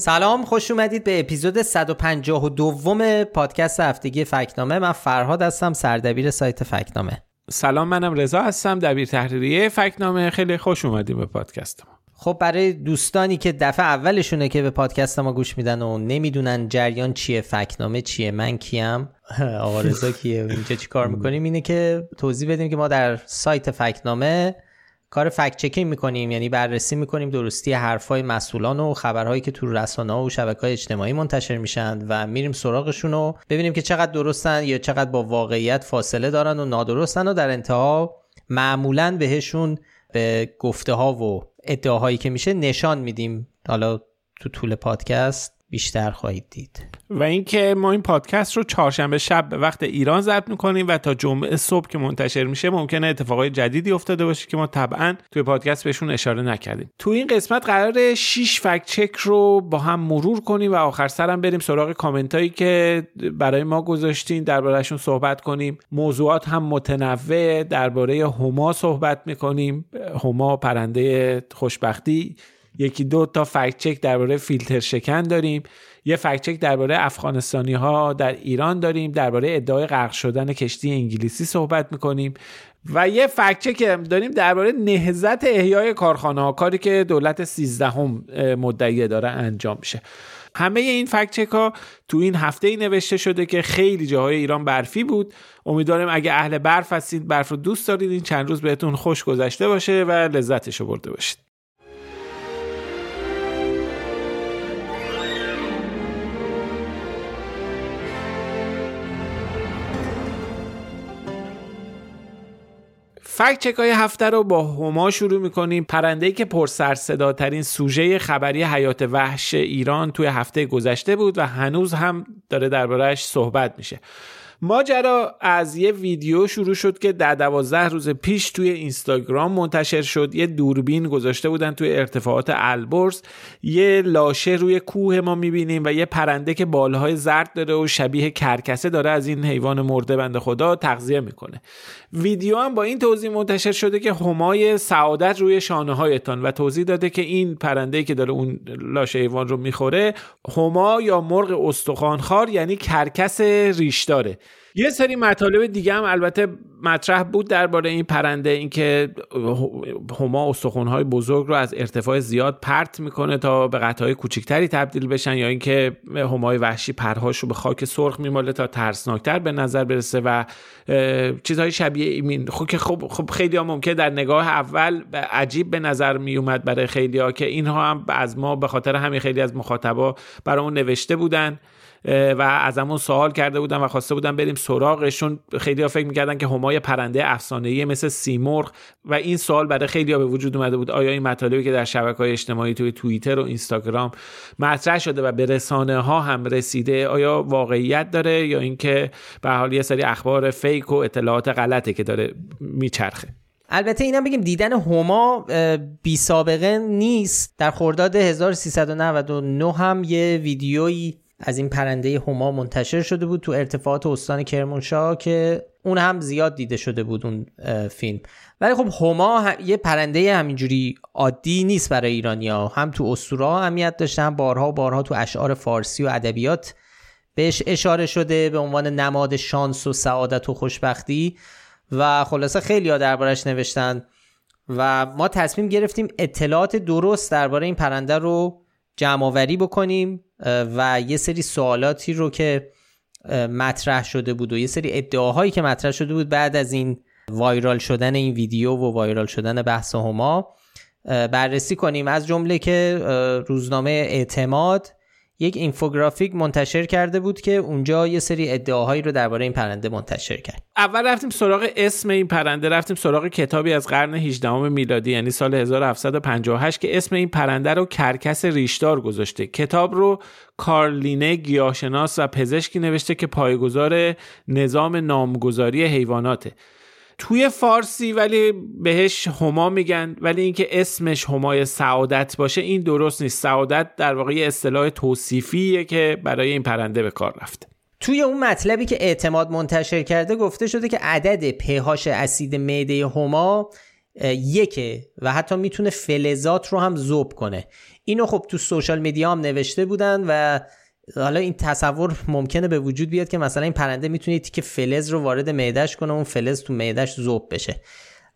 سلام خوش اومدید به اپیزود 152 پادکست هفتگی فکنامه. من فرهاد هستم سردبیر سایت فکنامه. سلام منم رضا هستم دبیر تحریریه فکنامه. خیلی خوش اومدیم به پادکست ما. خب برای دوستانی که دفعه اولشونه که به پادکست ما گوش میدن و نمی‌دونن جریان چیه فکنامه چیه من کیم؟ آقا رضا کیه؟ اینجا چی کار می‌کنیم؟ اینه که توضیح بدیم که ما در سایت فکنامه کار فکت چکینگ می‌کنیم یعنی بررسی می‌کنیم درستی حرفای مسئولان و خبرهایی که تو رسانه و شبکه اجتماعی منتشر میشن و میریم سراغشون و ببینیم که چقدر درستن یا چقدر با واقعیت فاصله دارن و نادرستن و در انتها معمولا بهشون به گفته ها و ادعاهایی که میشه نشان میدیم. حالا تو طول پادکست بیشتر خواهید دید. و اینکه ما این پادکست رو چهارشنبه شب به وقت ایران ضبط می‌کنیم و تا جمعه صبح که منتشر میشه ممکنه اتفاقای جدیدی افتاده باشه که ما طبعا توی پادکست بهشون اشاره نکردیم. تو این قسمت قرار 6 فکت چک رو با هم مرور کنیم و آخر سرم بریم سراغ کامنت هایی که برای ما گذاشتین دربارهشون صحبت کنیم. موضوعات هم متنوع درباره هما صحبت می‌کنیم. هما پرنده خوشبختی. یکی دو تا فکت چک درباره فیلتر شکن داریم. یه فکت چک درباره افغانستانی ها در ایران داریم. درباره ادعای غرق شدن کشتی انگلیسی صحبت می‌کنیم. و یه فکت چک داریم درباره نهزت احیای کارخانه ها کاری که دولت 13 هم مدعیه داره انجام میشه. همه این فکت ها تو این هفته ای نوشته شده که خیلی جاهای ایران برفی بود. امیدوارم اگه اهل برف هستید برف رو دوست دارید این چند روز بهتون خوش گذشته باشه و لذتش برده باشید فکت چک های هفته رو با هما شروع می‌کنیم. پرنده که پر سر ترین سوژه خبری حیات وحش ایران توی هفته گذشته بود و هنوز هم داره دربارهش صحبت میشه. ماجرا از یه ویدیو شروع شد که در دوازده روز پیش توی اینستاگرام منتشر شد. یه دوربین گذاشته بودن توی ارتفاعات البرز. یه لاشه روی کوه ما می‌بینیم و یه پرنده که بالهای زرد داره و شبیه کرکسه داره از این حیوان مرده بند خدا تغذیه می‌کنه. ویدیو هم با این توضیح منتشر شده که همای سعادت روی شانه هایتان و توضیح داده که این پرنده که داره اون لاشه حیوان رو می‌خوره هما یا مرغ استخوانخوار یعنی کرکس ریش داره یه سری مطالب دیگه هم البته مطرح بود درباره این پرنده اینکه هما استخونهای بزرگ رو از ارتفاع زیاد پرت می‌کنه تا به قطعه کوچکتری تبدیل بشن یا اینکه همای وحشی پرهاش رو به خاک سرخ میماله تا ترسناکتر به نظر برسه و چیزهای شبیه این خب که خب, خب خیلی ها ممکن در نگاه اول عجیب به نظر میومد برای خیلی ها که اینها هم از ما به خاطر همین خیلی از مخاطبا برامون نوشته بودن. و ازمون سوال کرده بودن و خواسته بودن بریم سراغشون. خیلی ها فکر می‌کردن که همای پرنده افسانه‌ای مثل سیمرغ و این سوال برای خیلی ها به وجود اومده بود. آیا این مطالبی که در شبکه های اجتماعی توی توییتر و اینستاگرام مطرح شده و به رسانه ها هم رسیده آیا واقعیت داره یا اینکه به حال یه سری اخبار فیک و اطلاعات غلطه که داره میچرخه؟ البته اینم بگیم دیدن هما بی سابقه نیست. در خرداد 1399 هم یه ویدیویی از این پرنده هما منتشر شده بود تو ارتفاعات استان کرمانشاه که اون هم زیاد دیده شده بود اون فیلم. ولی خب هما یه پرنده همینجوری عادی نیست برای ایرانیا هم تو اسطورا اهمیت داشته هم بارها و بارها تو اشعار فارسی و ادبیات بهش اشاره شده به عنوان نماد شانس و سعادت و خوشبختی. و خلاصه خیلی ها دربارش نوشتن و ما تصمیم گرفتیم اطلاعات درست درباره این پرنده رو جمع آوری بکنیم. و یه سری سوالاتی رو که مطرح شده بود و یه سری ادعاهایی که مطرح شده بود بعد از این وایرال شدن این ویدیو و وایرال شدن بحث هما بررسی کنیم. از جمله که روزنامه اعتماد یک اینفوگرافیک منتشر کرده بود که اونجا یه سری ادعاهایی رو درباره این پرنده منتشر کرد. اول رفتیم سراغ اسم این پرنده رفتیم سراغ کتابی از قرن 18 میلادی یعنی سال 1758 که اسم این پرنده رو کرکس ریشدار گذاشته. کتاب رو کارلینه گیاهشناس و پزشکی نوشته که پایگزار نظام نامگذاری حیواناته. توی فارسی ولی بهش هما میگن ولی اینکه اسمش همای سعادت باشه این درست نیست. سعادت در واقع اصطلاح توصیفیه که برای این پرنده به کار رفته توی اون مطلبی که اعتماد منتشر کرده گفته شده که عدد پهاش اسید معده هما یکه و حتی می‌تونه فلزات رو هم زوب کنه. اینو خب تو سوشال میدیا هم نوشته بودن و حالا این تصور ممکنه به وجود بیاد که مثلا این پرنده می‌تونه که فلز رو وارد معدهش کنه اون فلز تو معدهش ذوب بشه.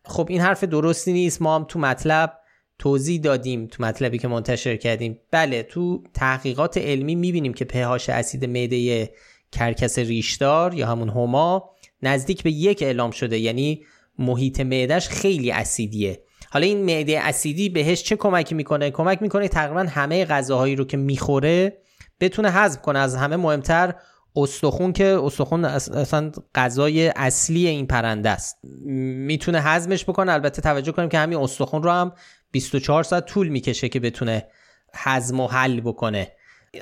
خب این حرف درستی نیست. ما هم تو مطلب توضیح دادیم تو مطلبی که منتشر کردیم. بله تو تحقیقات علمی می‌بینیم که پهاش اسید معده کرکس ریشدار یا همون هما نزدیک به یک اعلام شده. یعنی محیط معدهش خیلی اسیدیه. حالا این معده اسیدی بهش چه کمکی می‌کنه؟ کمک می‌کنه تقریبا همه غذاهایی رو که می‌خوره بتونه هضم کنه از همه مهمتر استخون که استخون اصلا غذای اصلی این پرنده است. می‌تونه هضمش بکنه. البته توجه کنیم که همین استخون رو هم 24 ساعت طول می‌کشه که بتونه هضم و حل بکنه.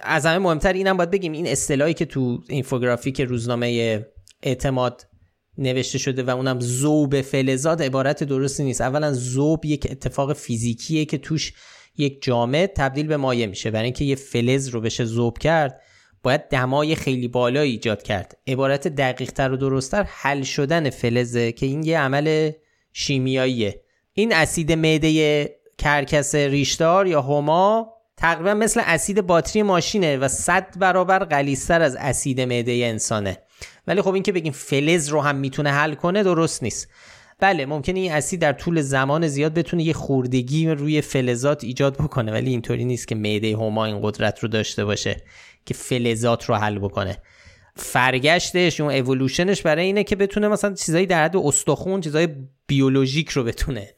از همه مهمتر اینم باید بگیم این اصطلاحی که تو اینفوگرافیک روزنامه اعتماد نوشته شده و اونم زوب فلزات عبارت درستی نیست. اولا زوب یک اتفاق فیزیکیه که توش یک جامد تبدیل به مایع میشه. برای اینکه یه فلز رو بشه زوب کرد باید دمای خیلی بالا ایجاد کرد. عبارت دقیق تر و درستتر حل شدن فلزه که این یه عمل شیمیاییه. این اسید معده کرکس ریشدار یا هما تقریبا مثل اسید باتری ماشینه و صد برابر غلیظتر از اسید معده انسانه. ولی خب این که بگیم فلز رو هم می‌تونه حل کنه درست نیست. بله ممکنه این اسید در طول زمان زیاد بتونه یه خوردگی روی فلزات ایجاد بکنه ولی اینطوری نیست که معده هما این قدرت رو داشته باشه که فلزات رو حل بکنه. فرگشتش اون اولوشنش برای اینه که بتونه مثلا چیزایی در حد استخون چیزای بیولوژیک رو بتونه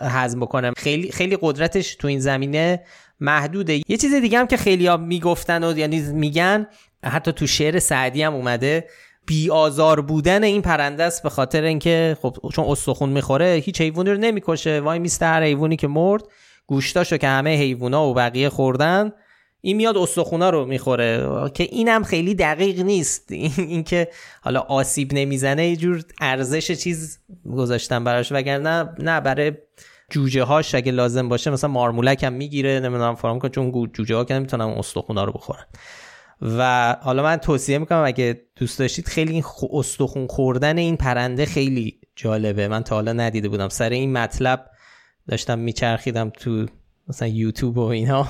هضم بکنه. خیلی خیلی قدرتش تو این زمینه محدوده. یه چیز دیگه هم که خیلی ها می‌گفتن و یعنی میگن حتی تو شعر سعدی هم اومده بی آزار بودن این پرنده است به خاطر اینکه خب چون استخون می‌خوره هیچ حیوانی رو نمی‌کشه. وای میسته هر حیوانی که مرد گوشتاشو که همه حیوونا و بقیه خوردن این میاد استخونا رو می‌خوره. که اینم خیلی دقیق نیست. اینکه حالا آسیب نمی‌زنه یه جور ارزش چیز گذاشتن براش. وگرنه نه برای جوجه هاش اگه لازم باشه مثلا مارمولک هم می‌گیره. نمی‌دونم فرام کنه چون جوجه ها که نمی‌تونن استخونا رو بخورن. و حالا من توصیه می‌کنم اگه دوست داشتید خیلی این استخون خوردن این پرنده خیلی جالبه. من تا حالا ندیده بودم. سر این مطلب داشتم میچرخیدم تو مثلا یوتیوب و اینا.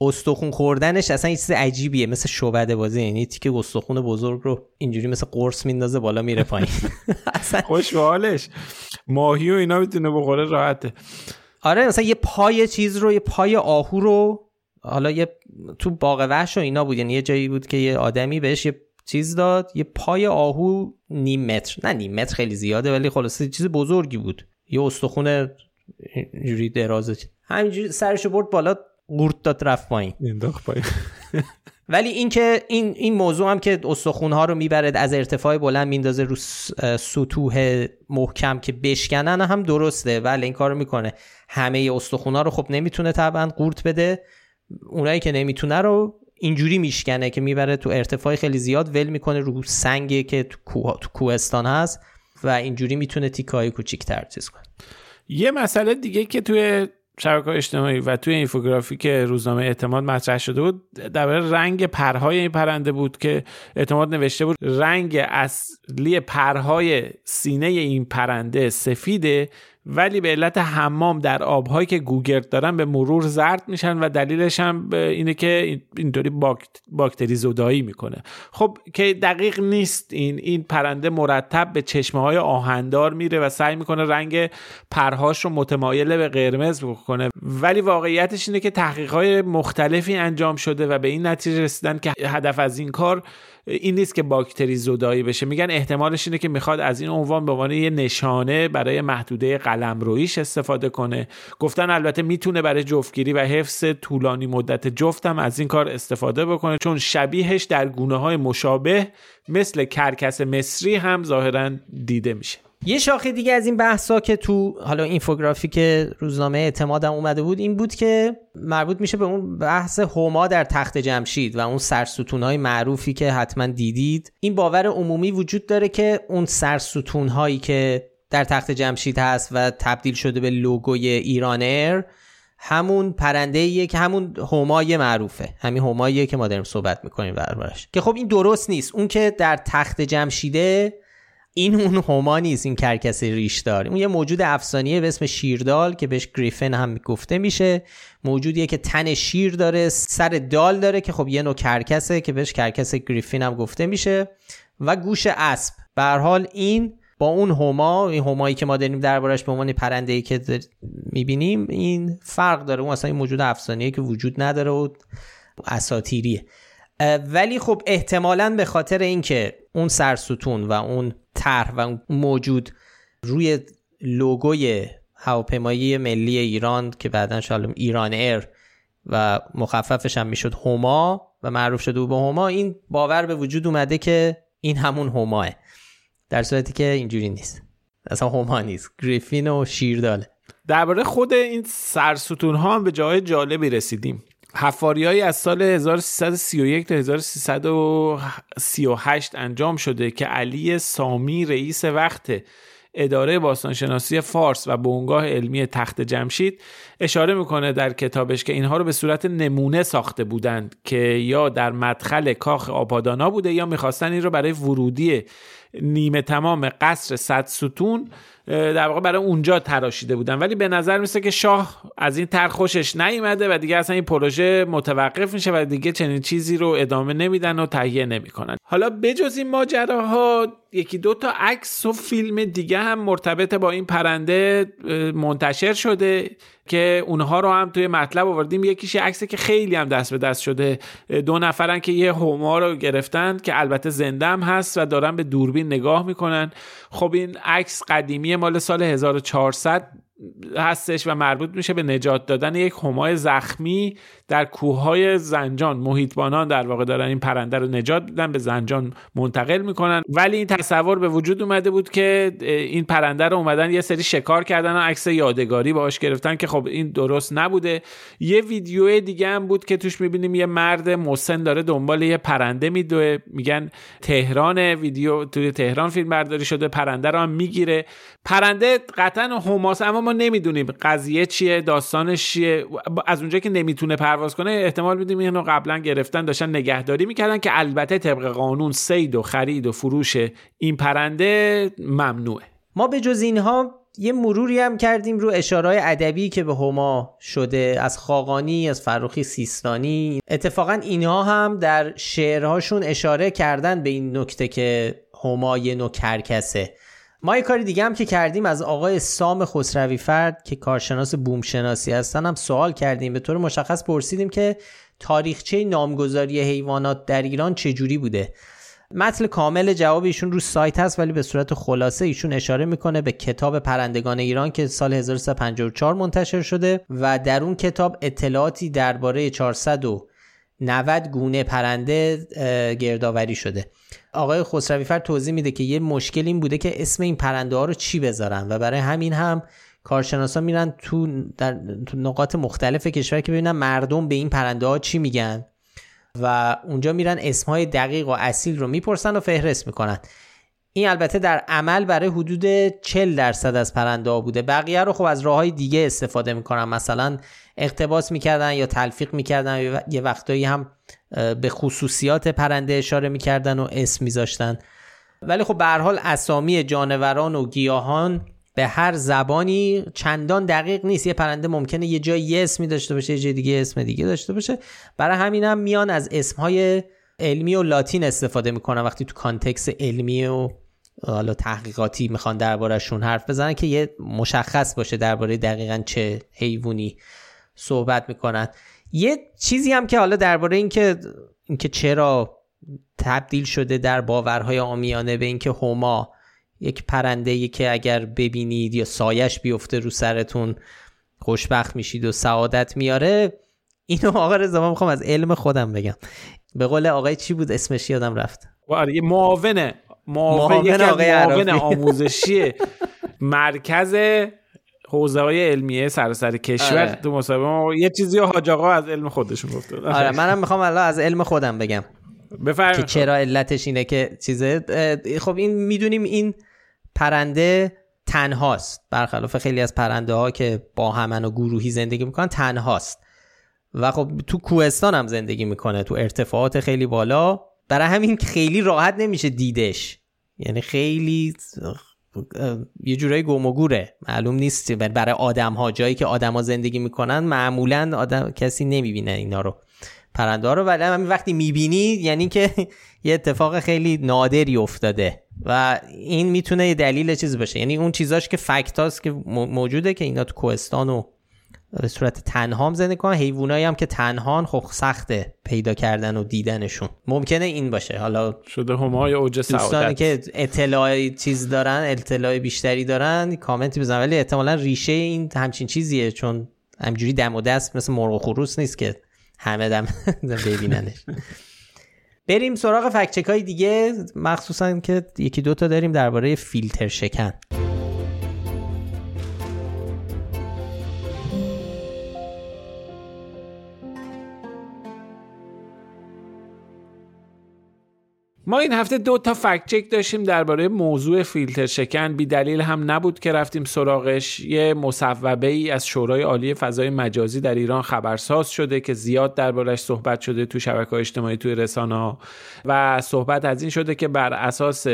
استخون خوردنش اصلا یه چیز عجیبیه. مثل شعبده بازی. یعنی تیکه استخون بزرگ رو اینجوری مثل قرص میندازه بالا میره پایین. اصلا خوش حالش ماهی و اینا می‌تونه بخوره راحته. آره مثلا یه پای چیز رو یه پای آهو رو حالا یه تو باغ وحش و اینا بود یعنی یه جایی بود که یه آدمی بهش یه چیز داد یه پای آهو نیم متر. نه نیم متر خیلی زیاده ولی خلاصه چیز بزرگی بود. یه استخون جوری درازه همینجوری سرشو برد بالا قورت داد رفت پایین. پایین. ولی اینکه این این موضوع هم که استخون ها رو می‌بره از ارتفاع بلند میندازه رو سطوح محکم که بشکنن هم درسته ولی این کارو می‌کنه. همه استخون ها رو خب نمی‌تونه طبعا قورت بده. اونایی که نمی‌تونه رو اینجوری میشکنه که می‌بره تو ارتفاع خیلی زیاد ول می‌کنه رو سنگی که تو, تو کوهستان هست و اینجوری می‌تونه تیکای کوچیک‌تر چیز کنه. یه مسئله دیگه که توی شبکه اجتماعی و توی که روزنامه اعتماد مطرح شده بود درباره رنگ پرهای این پرنده بود که اعتماد نوشته بود. رنگ اصلی پرهای سینه این پرنده سفیده ولی به علت حمام در آبهایی که گوگرد دارن به مرور زرد میشن و دلیلش هم اینه که اینطوری باکتری زدایی می‌کنه. خب که دقیق نیست این این پرنده مرتب به چشمه های آهندار میره و سعی می‌کنه رنگ پرهاش رو متمایل به قرمز بکنه. ولی واقعیتش اینه که تحقیق مختلفی انجام شده و به این نتیجه رسیدن که هدف از این کار این نیست که باکتری زدایی بشه. میگن احتمالش اینه که می‌خواد از این عنوان به عنوان یه نشانه برای محدوده قلمرویش استفاده کنه. گفتن البته می‌تونه برای جفتگیری و حفظ طولانی مدت جفتم از این کار استفاده بکنه چون شبیهش در گونه های مشابه مثل کرکس مصری هم ظاهرا دیده میشه. یه شاخه دیگه از این بحثا که تو حالا اینفوگرافی که روزنامه اعتمادم اومده بود این بود که مربوط میشه به اون بحث هما در تخت جمشید و اون سرستون معروفی که حتما دیدید. این باور عمومی وجود داره که اون سرستون هایی که در تخت جمشید هست و تبدیل شده به لوگوی ایرانر همون پرنده که همون همای معروفه. همین هماییه که ما داریم صحبت می‌کنیم دربارش که خب این درست نیست. اون که در تخت جمشیده این اون هما نیست این کرکس ریش دار اون یه موجود افسانیه به اسم شیردال که بهش گریفن هم گفته میشه. موجودیه که تن شیر داره سر دال داره که خب یه نوع کرکسه که بهش کرکس گریفین هم گفته میشه. و گوش اسب. به حال این با اون هما این همایی که ما داریم دربارش به عنوان پرنده ای که می‌بینیم این فرق داره. اون اصلا این موجود افسانه‌ای که وجود نداره و اساتیریه. ولی خب احتمالا به خاطر اینکه اون سرستون و اون طرح و اون موجود روی لوگوی هواپیمایی ملی ایران که بعدا شالم ایران ایر و مخففش هم می‌شد هما و معروف شده به هما این باور به وجود اومده که این همون هماه. در صورتی که اینجوری نیست. اصلا هما نیست. گریفین و شیرداله. درباره خود این سرستون ها هم به جای جالبی رسیدیم. حفاریهایی از سال 1331 تا 1338 انجام شده که علی سامی رئیس وقت اداره باستانشناسی فارس و بنگاه علمی تخت جمشید اشاره می‌کنه در کتابش که اینها رو به صورت نمونه ساخته بودند که یا در مدخل کاخ آپادانا بوده یا می‌خواستن این رو برای ورودی نیمه تمام قصر صد ستون در واقع برای اونجا تراشیده بودن. ولی به نظر میسه که شاه از این تر خوشش نیومده و دیگه اصلا این پروژه متوقف میشه و دیگه چنین چیزی رو ادامه نمیدن و تهیه نمی‌کنن. حالا بجز این ماجراها یکی دو تا عکس و فیلم دیگه هم مرتبط با این پرنده منتشر شده که اونها رو هم توی مطلب آوردیم. یکیش عکسی که خیلی هم دست به دست شده. دو نفرن که یه هما رو گرفتن که البته زنده هم هست و دارن به دوربین نگاه می‌کنن. خب این عکس قدیمی مال سال 1400 هستش و مربوط میشه به نجات دادن یک همای زخمی در کوههای زنجان. محیطبانان در واقع دارن این پرنده رو نجات میدن به زنجان منتقل می‌کنن. ولی این تصور به وجود اومده بود که این پرنده رو اومدن یه سری شکار کردن و عکس یادگاری باش گرفتن که خب این درست نبوده. یه ویدیو دیگه هم بود که توش می‌بینیم یه مرد مسن داره دنبال یه پرنده میدوه. میگن تهران ویدیو توی تهران فیلم برداری شده پرنده رو هم می‌گیره. پرنده قطعا هماس اما ما نمی‌دونیم قضیه چیه داستانش چیه. از اونجا که نمی‌تونه پرواز کنه احتمال میدیم اینو قبلا گرفتن داشتن نگهداری می‌کردن که البته طبق قانون سید و خرید و فروش این پرنده ممنوعه. ما به جز اینها یه مروری هم کردیم رو اشارای ادبی که به هما شده از خاقانی از فروخی سیستانی. اتفاقا اینها هم در شعرهاشون اشاره کردن به این نکته که هما یه نوع کرکسه ما یه کاری دیگه هم که کردیم از آقای سام خسروی فرد که کارشناس بومشناسی هستن هم سوال کردیم. به طور مشخص پرسیدیم که تاریخچه نامگذاری حیوانات در ایران چجوری بوده. متن کامل جواب ایشون رو سایت هست ولی به صورت خلاصه ایشون اشاره می‌کنه به کتاب پرندگان ایران که سال 1354 منتشر شده و در اون کتاب اطلاعاتی درباره 490 گونه پرنده گردآوری شده. آقای خسروی فر توضیح میده که یه مشکل این بوده که اسم این پرنده ها رو چی بذارن و برای همین هم کارشناسا میرن تو در تو نقاط مختلف کشور که ببینن مردم به این پرنده ها چی میگن و اونجا میرن اسمهای دقیق و اصیل رو می‌پرسن و فهرست می‌کنن. این البته در عمل برای حدود 40 درصد از پرنده ها بوده. بقیه رو خب از راه های دیگه استفاده می‌کنن. مثلا اقتباس می‌کردن یا تلفیق می‌کردن. یه وقتایی هم به خصوصیات پرنده اشاره می‌کردن و اسم میذاشتن. ولی خب به حال اسامی جانوران و گیاهان به هر زبانی چندان دقیق نیست. یه پرنده ممکنه یه جای یه اسمی داشته باشه یه جای دیگه اسم دیگه داشته باشه. برای همینم هم میان از اسمهای علمی و لاتین استفاده می‌کنن. وقتی تو کانتکس علمی و حالا تحقیقاتی می‌خوان دربارهشون حرف بزنن که یه مشخص باشه درباره دقیقا چه حیوانی صحبت می‌کنن. یه چیزی هم که حالا درباره اینکه اینکه چرا تبدیل شده در باورهای آمیانه به اینکه هما یک پرنده ای که اگر ببینید یا سایش بیفته رو سرتون خوشبخت میشید و سعادت میاره. اینو آقا رضا می‌خوام از علم خودم بگم. به قول آقای چی بود؟ اسمش یادم رفت. آره یه معاونه معاون آقای معاون آموزشی مرکز حوزه های علمیه سراسر کشور آره. تو مسابقه یه چیزی حاج آقا از علم خودشون گفته. آره منم می‌خوام الان از علم خودم بگم. بفرمایید. که چرا علتش اینه که چیزه. خب این می‌دونیم این پرنده تنهاست. برخلاف خیلی از پرنده ها که با همن و گروهی زندگی می‌کنن تنهاست. و خب تو کوهستان هم زندگی می‌کنه تو ارتفاعات خیلی بالا. برای همین خیلی راحت نمیشه دیدش. یعنی خیلی یه جورایی گم و گوره. معلوم نیست برای آدم ها جایی که آدما زندگی می‌کنن معمولا آدم کسی نمی‌بینه اینا رو. پرنده رو. ولی همین وقتی می‌بینی یعنی که یه اتفاق خیلی نادری افتاده. و این می‌تونه یه دلیل چیز باشه. یعنی اون چیزاش که فکت که موجوده که اینا تو کوهستان و به صورت تنها هم زندگی کنن. حیوانایی هم که تنهان خب سخته پیدا کردن و دیدنشون. ممکنه این باشه. حالا شده همای اوج سعادت. که اطلاع چیز دارن اطلاع بیشتری دارن کامنتی بزن ولی احتمالا ریشه این همچین چیزیه چون همجوری دم و دست مثل مرغ و خروس نیست که همه دم ببیننش. بریم سراغ فکچک های دیگه. مخصوصا که یکی دوتا داریم درباره فیلتر شکن. ما این هفته دو تا فکت چک داشتیم درباره موضوع فیلتر شکن. بی دلیل هم نبود که رفتیم سراغش. یه مصوبه ای از شورای عالی فضای مجازی در ایران خبرساز شده که زیاد دربارش صحبت شده تو شبکه اجتماعی توی رسانه و صحبت از این شده که بر اساس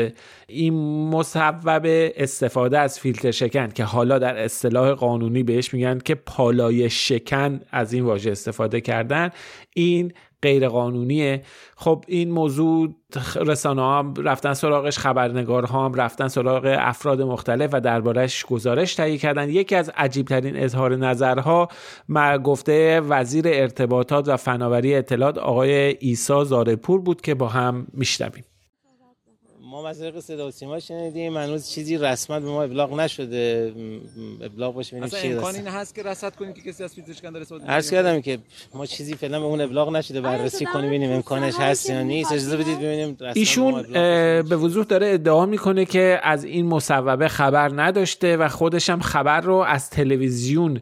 این مصوبه استفاده از فیلتر شکن که حالا در اصطلاح قانونی بهش میگن که پالای شکن از این واژه استفاده کردن این غیر قانونیه خب این موضوع رسانه هم رفتن سراغش خبرنگارها هم رفتن سراغ افراد مختلف و دربارش گزارش تهیه کردن. یکی از عجیبترین اظهار نظرها گفته وزیر ارتباطات و فناوری اطلاعات آقای ایسا زارپور بود که با هم میشنویم. ما از طریق صدا و سیما شنیدیم هنوز چیزی رسما به ما ابلاغ نشده. ابلاغ باشه ببینیم چی امکان این هست که رصد کنیم که کسی از فیلترشکن داره استفاده عرض کردم که ما چیزی فعلا به اون ابلاغ نشده بررسی کنیم ببینیم امکانش هست یا نیست. اجازه بدید ببینیم ایشون به وضوح داره ادعا می‌کنه که از این مصوبه خبر نداشته و خودش هم خبر رو از تلویزیون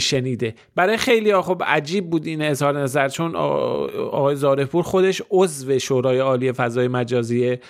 شنیده. برای خیلی ها خب عجیب بود این اظهار نظر چون آقای زارپور خودش عضو شورای عالی فضای مجازیه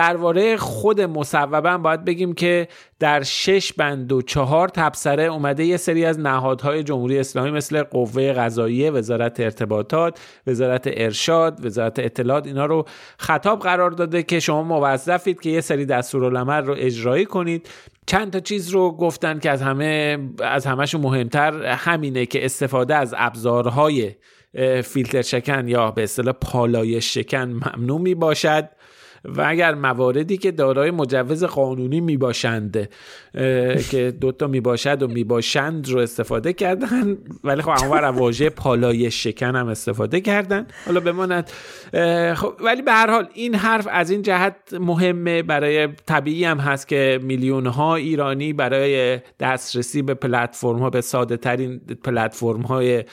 درباره خود مصوبه باید بگیم که در شش بند و چهار تبصره اومده یه سری از نهادهای جمهوری اسلامی مثل قوه قضاییه وزارت ارتباطات وزارت ارشاد وزارت اطلاعات اینا رو خطاب قرار داده که شما موظفید که یه سری دستورالعمل رو اجرایی کنید. چند تا چیز رو گفتن که از همه از همهشون مهمتر همینه که استفاده از ابزارهای فیلتر شکن یا به اصطلاح پالایش شکن ممنوع می باشد و اگر مواردی که دارای مجوز قانونی می باشند که دوتا می باشد و می باشند رو استفاده کردن ولی خب اونور واژه پالای شکن هم استفاده کردن. حالا بماند. خب ولی به هر حال این حرف از این جهت مهمه. برای طبیعی هم هست که میلیون ها ایرانی برای دسترسی به پلتفرم ها به ساده ترین پلتفرم های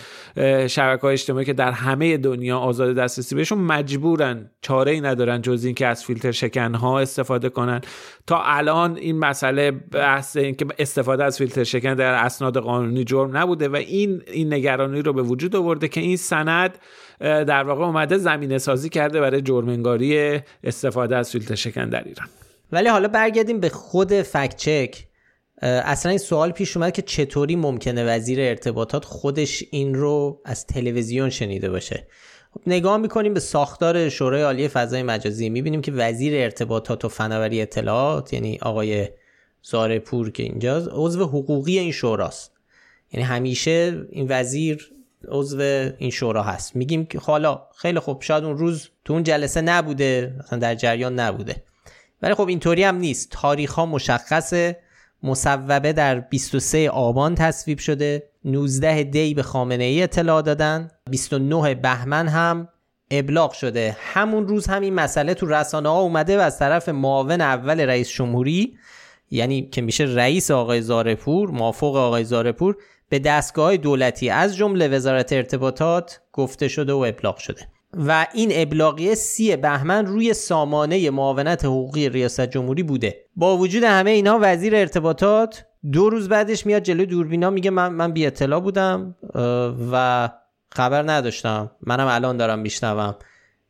شبکه های اجتماعی که در همه دنیا آزاد دسترسی بهشون مجبورن. چاره ای ندارن جز اینکه از فیلتر شکن ها استفاده کنن. تا الان این مسئله بحث اینکه استفاده از فیلتر شکن در اسناد قانونی جرم نبوده و این این نگرانی رو به وجود آورده که این سند در واقع اومده زمینه سازی کرده برای جرمنگاری استفاده از فیلتر شکن در ایران. ولی حالا برگردیم به خود فکت چک. اصلا این سوال پیش اومد که چطوری ممکنه وزیر ارتباطات خودش این رو از تلویزیون شنیده باشه. نگاه می‌کنیم به ساختار شورای عالی فضای مجازی. می‌بینیم که وزیر ارتباطات و فناوری اطلاعات یعنی آقای زارپور که اینجاست عضو حقوقی این شوراست. یعنی همیشه این وزیر عضو این شورا هست. میگیم که حالا خیلی خوب شاید اون روز تو اون جلسه نبوده مثلا در جریان نبوده. ولی خب اینطوری هم نیست. تاریخ ها مشخصه. مصوبه در 23 آبان تصویب شده. 19 دی به خامنه ای اطلاع دادن. 29 بهمن هم ابلاغ شده. همون روز همین مسئله تو رسانه ها اومده و از طرف معاون اول رئیس جمهوری یعنی که میشه رئیس آقای زارپور موافق آقای زارپور به دستگاه دولتی از جمله وزارت ارتباطات گفته شده و ابلاغ شده. و این ابلاغیه سی بهمن روی سامانه معاونت حقوقی ریاست جمهوری بوده. با وجود همه اینا وزیر ارتباطات دو روز بعدش میاد جلوی دوربینا میگه من من بی اطلاع بودم و خبر نداشتم. منم الان دارم میشنوم.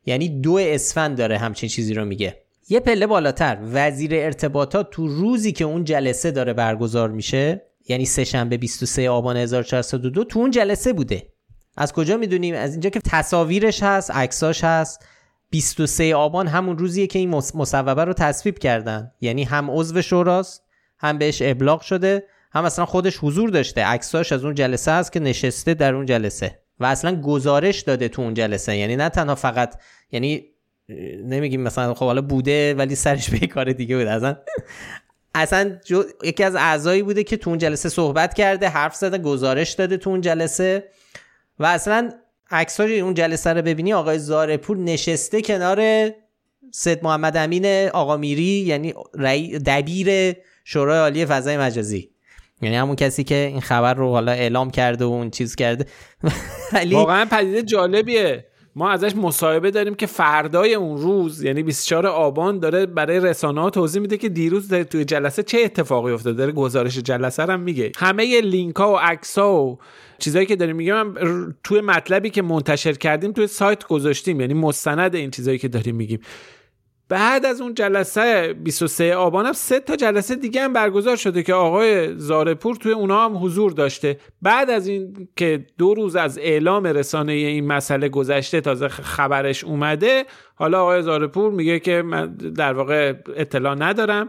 یعنی دو اسفند داره همچین چیزی رو میگه. یه پله بالاتر. وزیر ارتباطات تو روزی که اون جلسه داره برگزار میشه یعنی سهشنبه 23 آبان 1402 تو اون جلسه بوده. از کجا می‌دونیم؟ از اینجا که تصاویرش هست عکساش هست. 23 آبان همون روزیه که این مصوبه رو تصویب کردن. یعنی هم عضو شوراست هم بهش ابلاغ شده هم اصلا خودش حضور داشته. عکساش از اون جلسه هست که نشسته در اون جلسه. و اصلا گزارش داده تو اون جلسه. یعنی نه تنها فقط یعنی نمیگیم مثلا خب حالا بوده ولی سرش به کار دیگه بود اصلا اصلا یکی از اعضایی بوده که تو اون جلسه صحبت کرده حرف زده گزارش داده تو اون جلسه. و اصلا عکسای اون جلسه رو ببینی آقای زارپور نشسته کنار سید محمد امین آقا میری یعنی دبیر شورای عالی فضای مجازی. یعنی همون کسی که این خبر رو حالا اعلام کرده و اون چیز کرده. واقعا پدیده جالبیه. ما ازش مصاحبه داریم که فردای اون روز یعنی 24 آبان داره برای رسانه ها توضیح میده که دیروز در توی جلسه چه اتفاقی افتاده. داره گزارش جلسه هم میگه. همه لینک ها و عکس ها و چیزایی که داریم میگم توی مطلبی که منتشر کردیم توی سایت گذاشتیم. یعنی مستند این چیزایی که داریم میگیم. بعد از اون جلسه 23 آبان هم سه تا جلسه دیگه هم برگزار شده که آقای زارپور توی اونا هم حضور داشته. بعد از این که دو روز از اعلام رسانه این مسئله گذشته تازه خبرش اومده حالا آقای زارپور میگه که من در واقع اطلاع ندارم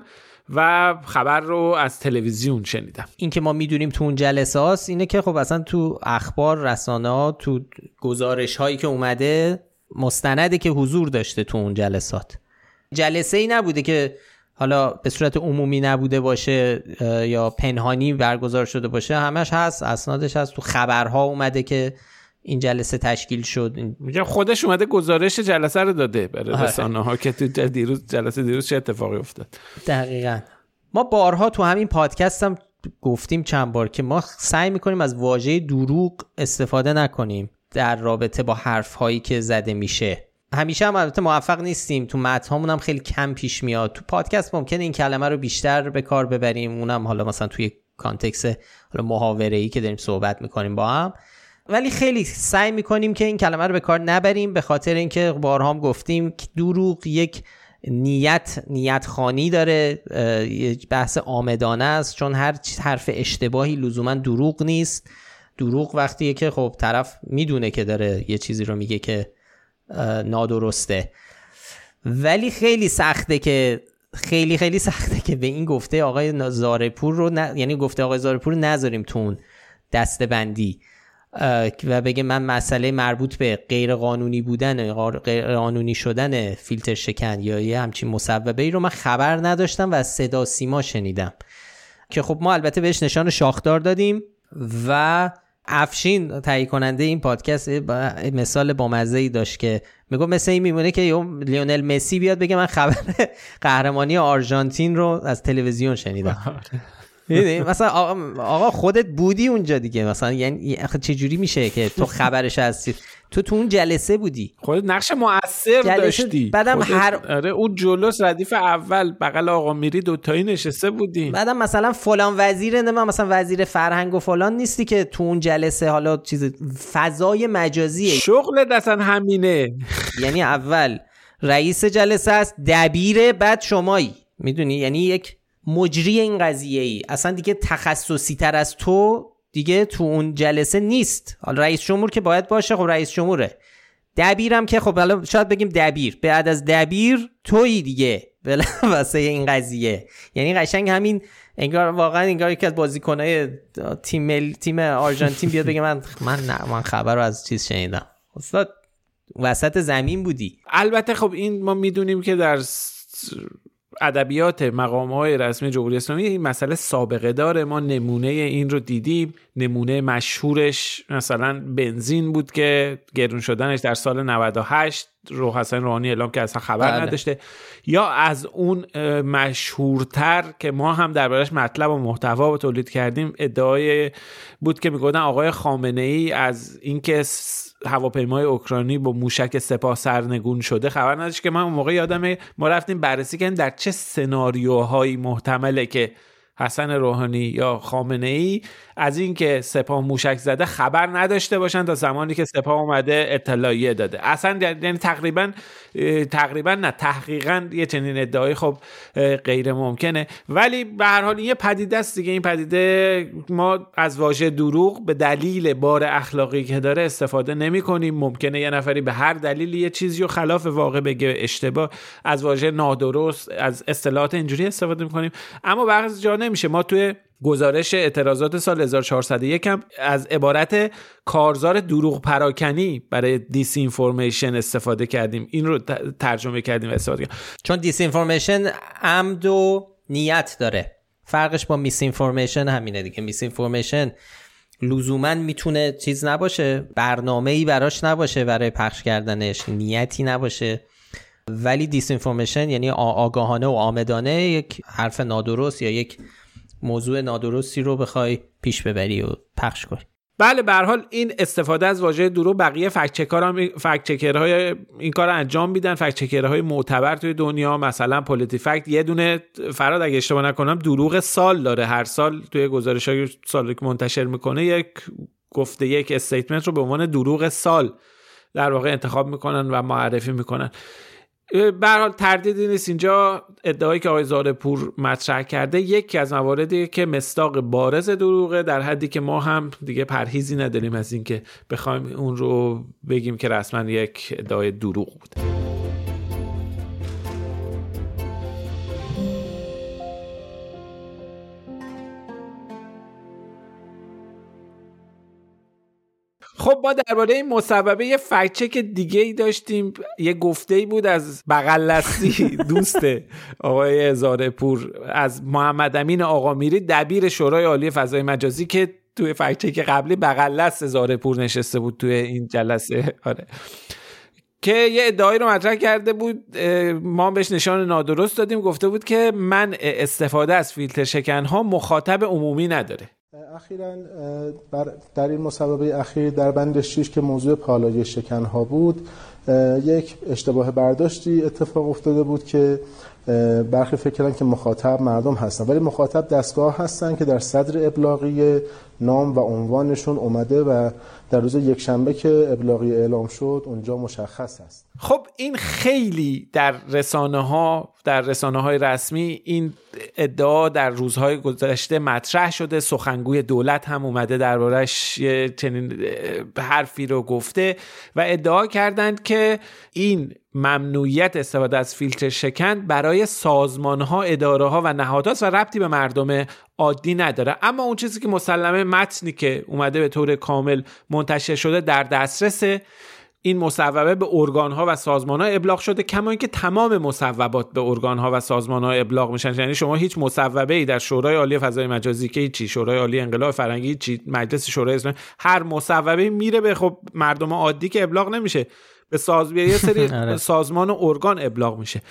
و خبر رو از تلویزیون شنیدم. این که ما می‌دونیم تو اون جلسه هاست اینه که خب اصلا تو اخبار رسانه ها تو گزارش هایی که اومده مستنده که حضور داشته تو اون جلسات. جلسه ای نبوده که حالا به صورت عمومی نبوده باشه یا پنهانی برگزار شده باشه همش هست اسنادش هست تو خبرها اومده که این جلسه تشکیل شد. میگم خودش اومده گزارش جلسه رو داده برای آره. رسانه ها که تو دیروز جلسه دیروز چه اتفاقی افتاد. دقیقا. ما بارها تو همین پادکست هم گفتیم چند بار که ما سعی می‌کنیم از واژه دروغ استفاده نکنیم در رابطه با حرف هایی که زده میشه. همیشه هم البته موفق نیستیم. تو متن هم خیلی کم پیش میاد. تو پادکست ممکنه این کلمه رو بیشتر به کار ببریم. اونم حالا مثلا توی کانتکس حالا محاوره ای که داریم صحبت می‌کنیم با هم. ولی خیلی سعی می‌کنیم که این کلمه رو به کار نبریم. به خاطر اینکه بارها هم گفتیم که دروغ یک نیت نیت خانی داره بحث آمدانه است. چون هر حرف اشتباهی لزوما دروغ نیست. دروغ وقتیه که خب طرف می‌دونه که داره یه چیزی رو میگه که نادرسته. ولی خیلی سخته که خیلی خیلی سخته که به این گفته آقای زارپور رو یعنی گفته آقای زارپور رو نذاریم تون دسته بندی و بگه من مسئله مربوط به غیر قانونی بودن غیر قانونی شدن فیلتر شکن یا یه همچین مصوبه ای رو من خبر نداشتم و صدا سیما شنیدم. که خب ما البته بهش نشان شاخدار دادیم و افشین تهیه کننده این پادکست مثال بامزه ای داشت که میگو مثل این میمونه که لیونل مسی بیاد بگه من خبر قهرمانی آرژانتین رو از تلویزیون شنیدم. مثلا آقا خودت بودی اونجا دیگه. مثلا یعنی چه جوری میشه که تو خبرش هستی؟ تو تو اون جلسه بودی. خودت نقش مؤثر داشتی. بعدم هر آره اون جلوس ردیف اول بغل آقا میری دوتایی نشسته بودی. بعدم مثلا فلان وزیر نه مثلا وزیر فرهنگ و فلان نیستی که تو اون جلسه حالا چیز فضای مجازیه. شغل اصلا همینه. یعنی اول رئیس جلسه است دبیر بعد شمایی. می‌دونی؟ یعنی یک مجری این قضیه ای اصلا دیگه تخصصی تر از تو دیگه تو اون جلسه نیست. حالا رئیس جمهور که باید باشه خب رئیس جمهوره. دبیرم که خب حالا شاید بگیم دبیر. بعد از دبیر تویی دیگه. واسه این قضیه. یعنی قشنگ همین انگار واقعا انگار یکی از بازیکنای تیم تیم آرژانتین بیاد بگه من من نه من خبر رو از چیز شنیدم. استاد وسط زمین بودی. البته خب این ما می‌دونیم که در ادبیات مقام های رسمی جمهوری اسلامی این مسئله سابقه داره. ما نمونه این رو دیدیم. نمونه مشهورش مثلا بنزین بود که گرون شدنش در سال 98 رو حسن روحانی اعلام که اصلا خبر بله. نداشته. یا از اون مشهورتر که ما هم دربارش مطلب و محتوا تولید کردیم ادعای بود که می‌گفتن آقای خامنه ای از اینکه هواپیمای اوکراینی با موشک سپاه سرنگون شده. خبر نداشت که من اون موقع یادمه ما رفتیم بررسی کردیم در چه سناریوهایی محتمله که حسن روحانی یا خامنه ای از اینکه سپاه موشک زده خبر نداشته باشن تا زمانی که سپاه اومده اطلاعیه داده. اصلا یعنی تقریبا تقریبا نه تحقیقا یه چنین ادعایی خب غیر ممکنه. ولی به هر حال یه پدیده است دیگه. این پدیده ما از واژه دروغ به دلیل بار اخلاقی که داره استفاده نمی کنیم. ممکنه یه نفری به هر دلیلی یه چیزی و خلاف واقع بگه اشتباه. از واژه نادرست از اصطلاحات اینجوری استفاده می‌کنیم اما بعضی جا نمیشه. ما توی گزارش اعتراضات سال 1401 هم از عبارت کارزار دروغ پراکنی برای دیس اینفورمیشن استفاده کردیم. این رو ترجمه کردیم استفاده کردیم. چون disinformation عمد و نیت داره. فرقش با misinformation همینه دیگه. misinformation لزوما می‌تونه چیز نباشه برنامه ای براش نباشه برای پخش کردنش نیتی نباشه. ولی disinformation یعنی آگاهانه و عامدانه یک حرف نادرست یا یک موضوع نادرستی رو بخوای پیش ببری و پخش کنی. بله به حال این استفاده از واژه درو بقیه فکت های این کار انجام میدن. فکت های معتبر توی دنیا مثلا پولیتی فکت یه دونه فراد اگه اشتباه نکنم دروغ سال داره. هر سال توی گزارش های سال که منتشر می‌کنه یک گفته یک استیتمنت رو به عنوان دروغ سال در واقع انتخاب می‌کنن و معرفی می‌کنن. به حال تردیدی نیست. اینجا ادعایی که آقای زارپور مطرح کرده یکی از مواردی که مستاق بارز دروغه در حدی که ما هم دیگه پرهیزی نداریم از اینکه بخوایم اون رو بگیم که رسما یک ادعای دروغ بود خب ما درباره این مصوبه یه فکچک دیگه ای داشتیم. یه گفته ای بود از بغلستی دوست آقای هزاره پور از محمد امین آقا میری دبیر شورای عالی فضای مجازی که توی فکچک قبلی بغلست زاره پور نشسته بود توی این جلسه. آره. که یه ادعایی رو مطرح کرده بود ما بهش نشان نادرست دادیم. گفته بود که من استفاده از فیلتر شکن ها مخاطب عمومی نداره. اخیرا در این مصوبه اخیر در بند 6 که موضوع پالایش شکن ها بود یک اشتباه برداشتی اتفاق افتاده بود که برخی فکر که مخاطب مردم هستن. ولی مخاطب دستگاه هستن که در صدر ابلاغی نام و عنوانشون اومده و در روز یک شنبه که ابلاغی اعلام شد اونجا مشخص است. خب این خیلی در رسانه ها در رسانه های رسمی این ادعا در روزهای گذشته مطرح شده. سخنگوی دولت هم اومده دربارش چنین حرفی رو گفته و ادعا کردند که این ممنوعیت استفاده از فیلتر شکن برای سازمان ها اداره ها و نهادهاست و ربطی به مردم عادی نداره. اما اون چیزی که مسلمه متنی که اومده به طور کامل منتشر شده در دسترس این مصوبه به ارگان ها و سازمان ها ابلاغ شده کما اینکه تمام مصوبات به ارگان ها و سازمان ها ابلاغ میشن. یعنی شما هیچ مصوبه ای در شورای عالی فضای مجازی که چی شورای عالی انقلاب فرنگی چی مجلس شورای اسلامی هر مصوبه میره به خب مردم عادی که ابلاغ نمیشه. به ساز یه سری آره. سازمان و ارگان ابلاغ میشه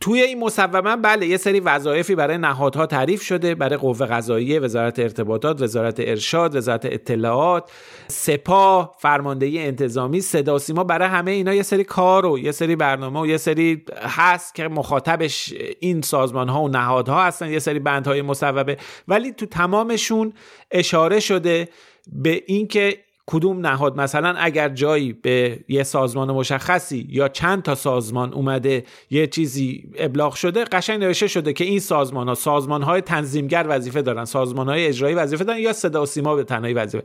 توی این مصوبه بله یه سری وظایفی برای نهادها تعریف شده برای قوه قضاییه وزارت ارتباطات وزارت ارشاد وزارت اطلاعات سپاه فرماندهی انتظامی صدا سیما برای همه اینا یه سری کار و یه سری برنامه و یه سری هست که مخاطبش این سازمان ها و نهادها هستن یه سری بندهای مصوبه ولی تو تمامشون اشاره شده به اینکه کدوم نهاد؟ مثلا اگر جایی به یه سازمان مشخصی یا چند تا سازمان اومده یه چیزی ابلاغ شده قشنگ نوشته شده که این سازمان ها سازمان های تنظیمگر وظیفه دارن سازمان های اجرایی وظیفه دارن یا صدا و سیما به تنهایی وظیفه.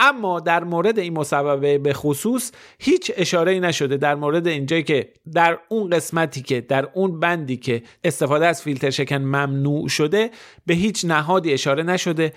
اما در مورد این مصوبه به خصوص هیچ اشاره ای نشده در مورد اینجایی که در اون قسمتی که در اون بندی که استفاده از فیلتر شکن ممنوع شده به هیچ نهادی اشاره نشده.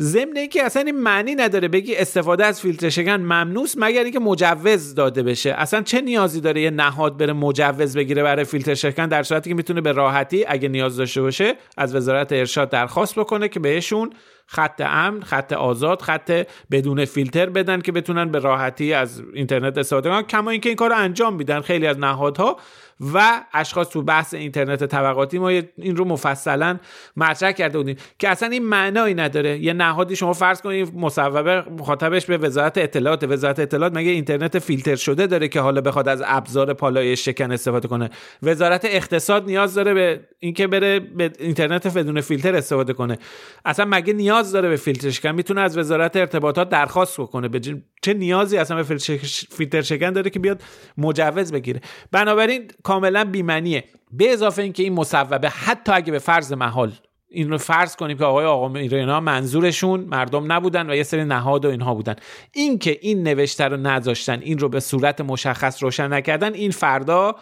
ضمن اینکه اصلا این معنی نداره بگی استفاده از فیلتر شکن ممنوس مگر اینکه مجوز داده بشه. اصلا چه نیازی داره یه نهاد بره مجوز بگیره برای فیلتر شکن در صورتی که می‌تونه به راحتی اگه نیاز داشته باشه از وزارت ارشاد درخواست بکنه که بهشون خط امن خط آزاد خط بدون فیلتر بدن که بتونن به راحتی از اینترنت استفاده کنن. کما اینکه این کار انجام میدن. خیلی از نهادها و اشخاص تو بحث اینترنت طبقاتی ما این رو مفصلا مطرح کرده بودیم که اصلا این معنایی نداره. یه نهادی شما فرض کنید مصوبه مخاطبش به وزارت اطلاعات وزارت اطلاعات مگه اینترنت فیلتر شده داره که حالا بخواد از ابزار پالایش شکن استفاده کنه؟ وزارت اقتصاد نیاز داره به اینکه بره به اینترنت بدون فیلتر استفاده کنه. اصلا مگه نیاز داره به فیلتر شکن؟ می‌تونه از وزارت ارتباطات درخواست بکنه. به چه نیازی اصلا به فیلتر شکن داره که بیاد مجوز بگیره. بنابراین کاملا بیمنیه به اضافه اینکه این مصوبه حتی اگه به فرض محال این رو فرض کنیم که آقای آقا اینا منظورشون مردم نبودن و یه سری نهاد و اینها بودن. این که این نوشته رو نذاشتن این رو به صورت مشخص روشن نکردن این فردا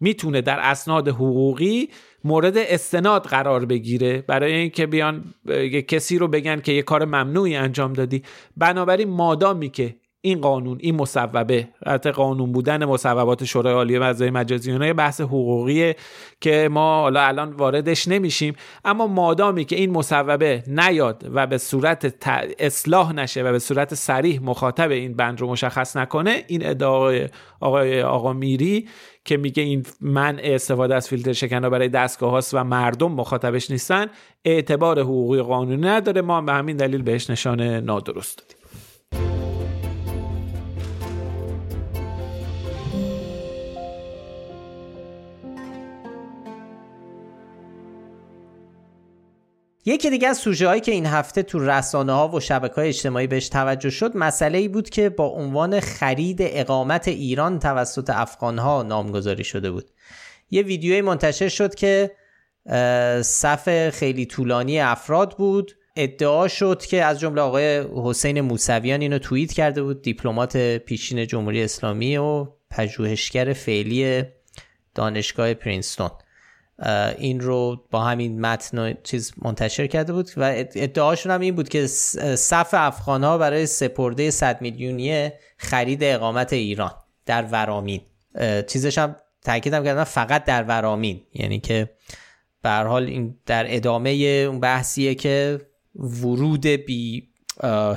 می‌تونه در اسناد حقوقی مورد استناد قرار بگیره. برای اینکه بیان کسی رو بگن که یه کار ممنوعی انجام دادی. بنابراین مادامی که این قانون این مصوبه البته قانون بودن مصوبات شورای عالی مجازی مجازی بحث حقوقیه که ما حالا الان واردش نمیشیم. اما مادامی که این مصوبه نیاد و به صورت اصلاح نشه و به صورت سریح مخاطب این بند رو مشخص نکنه این ادعای آقای آقا میری که میگه این من استفاده از فیلتر شکن برای دستگاه هاست و مردم مخاطبش نیستن اعتبار حقوقی قانونی نداره. ما به همین دلیل بهش نشان نادرست دادیم. یکی دیگه از سوژه هایی که این هفته تو رسانه ها و شبکه های اجتماعی بهش توجه شد مسئله ای بود که با عنوان خرید اقامت ایران توسط افغان ها نامگذاری شده بود. یه ویدیوی منتشر شد که صف خیلی طولانی افراد بود. ادعا شد که از جمله آقای حسین موسویان اینو توییت کرده بود دیپلمات پیشین جمهوری اسلامی و پژوهشگر فعلی دانشگاه پرینستون. این رو با همین متن چیز منتشر کرده بود و ادعاشون هم این بود که صف افغان ها برای سپرده 100 میلیونی خرید اقامت ایران در ورامین. چیزش هم تاکیدم کردن فقط در ورامین. یعنی که به حال این در ادامه اون بحثیه که ورود بی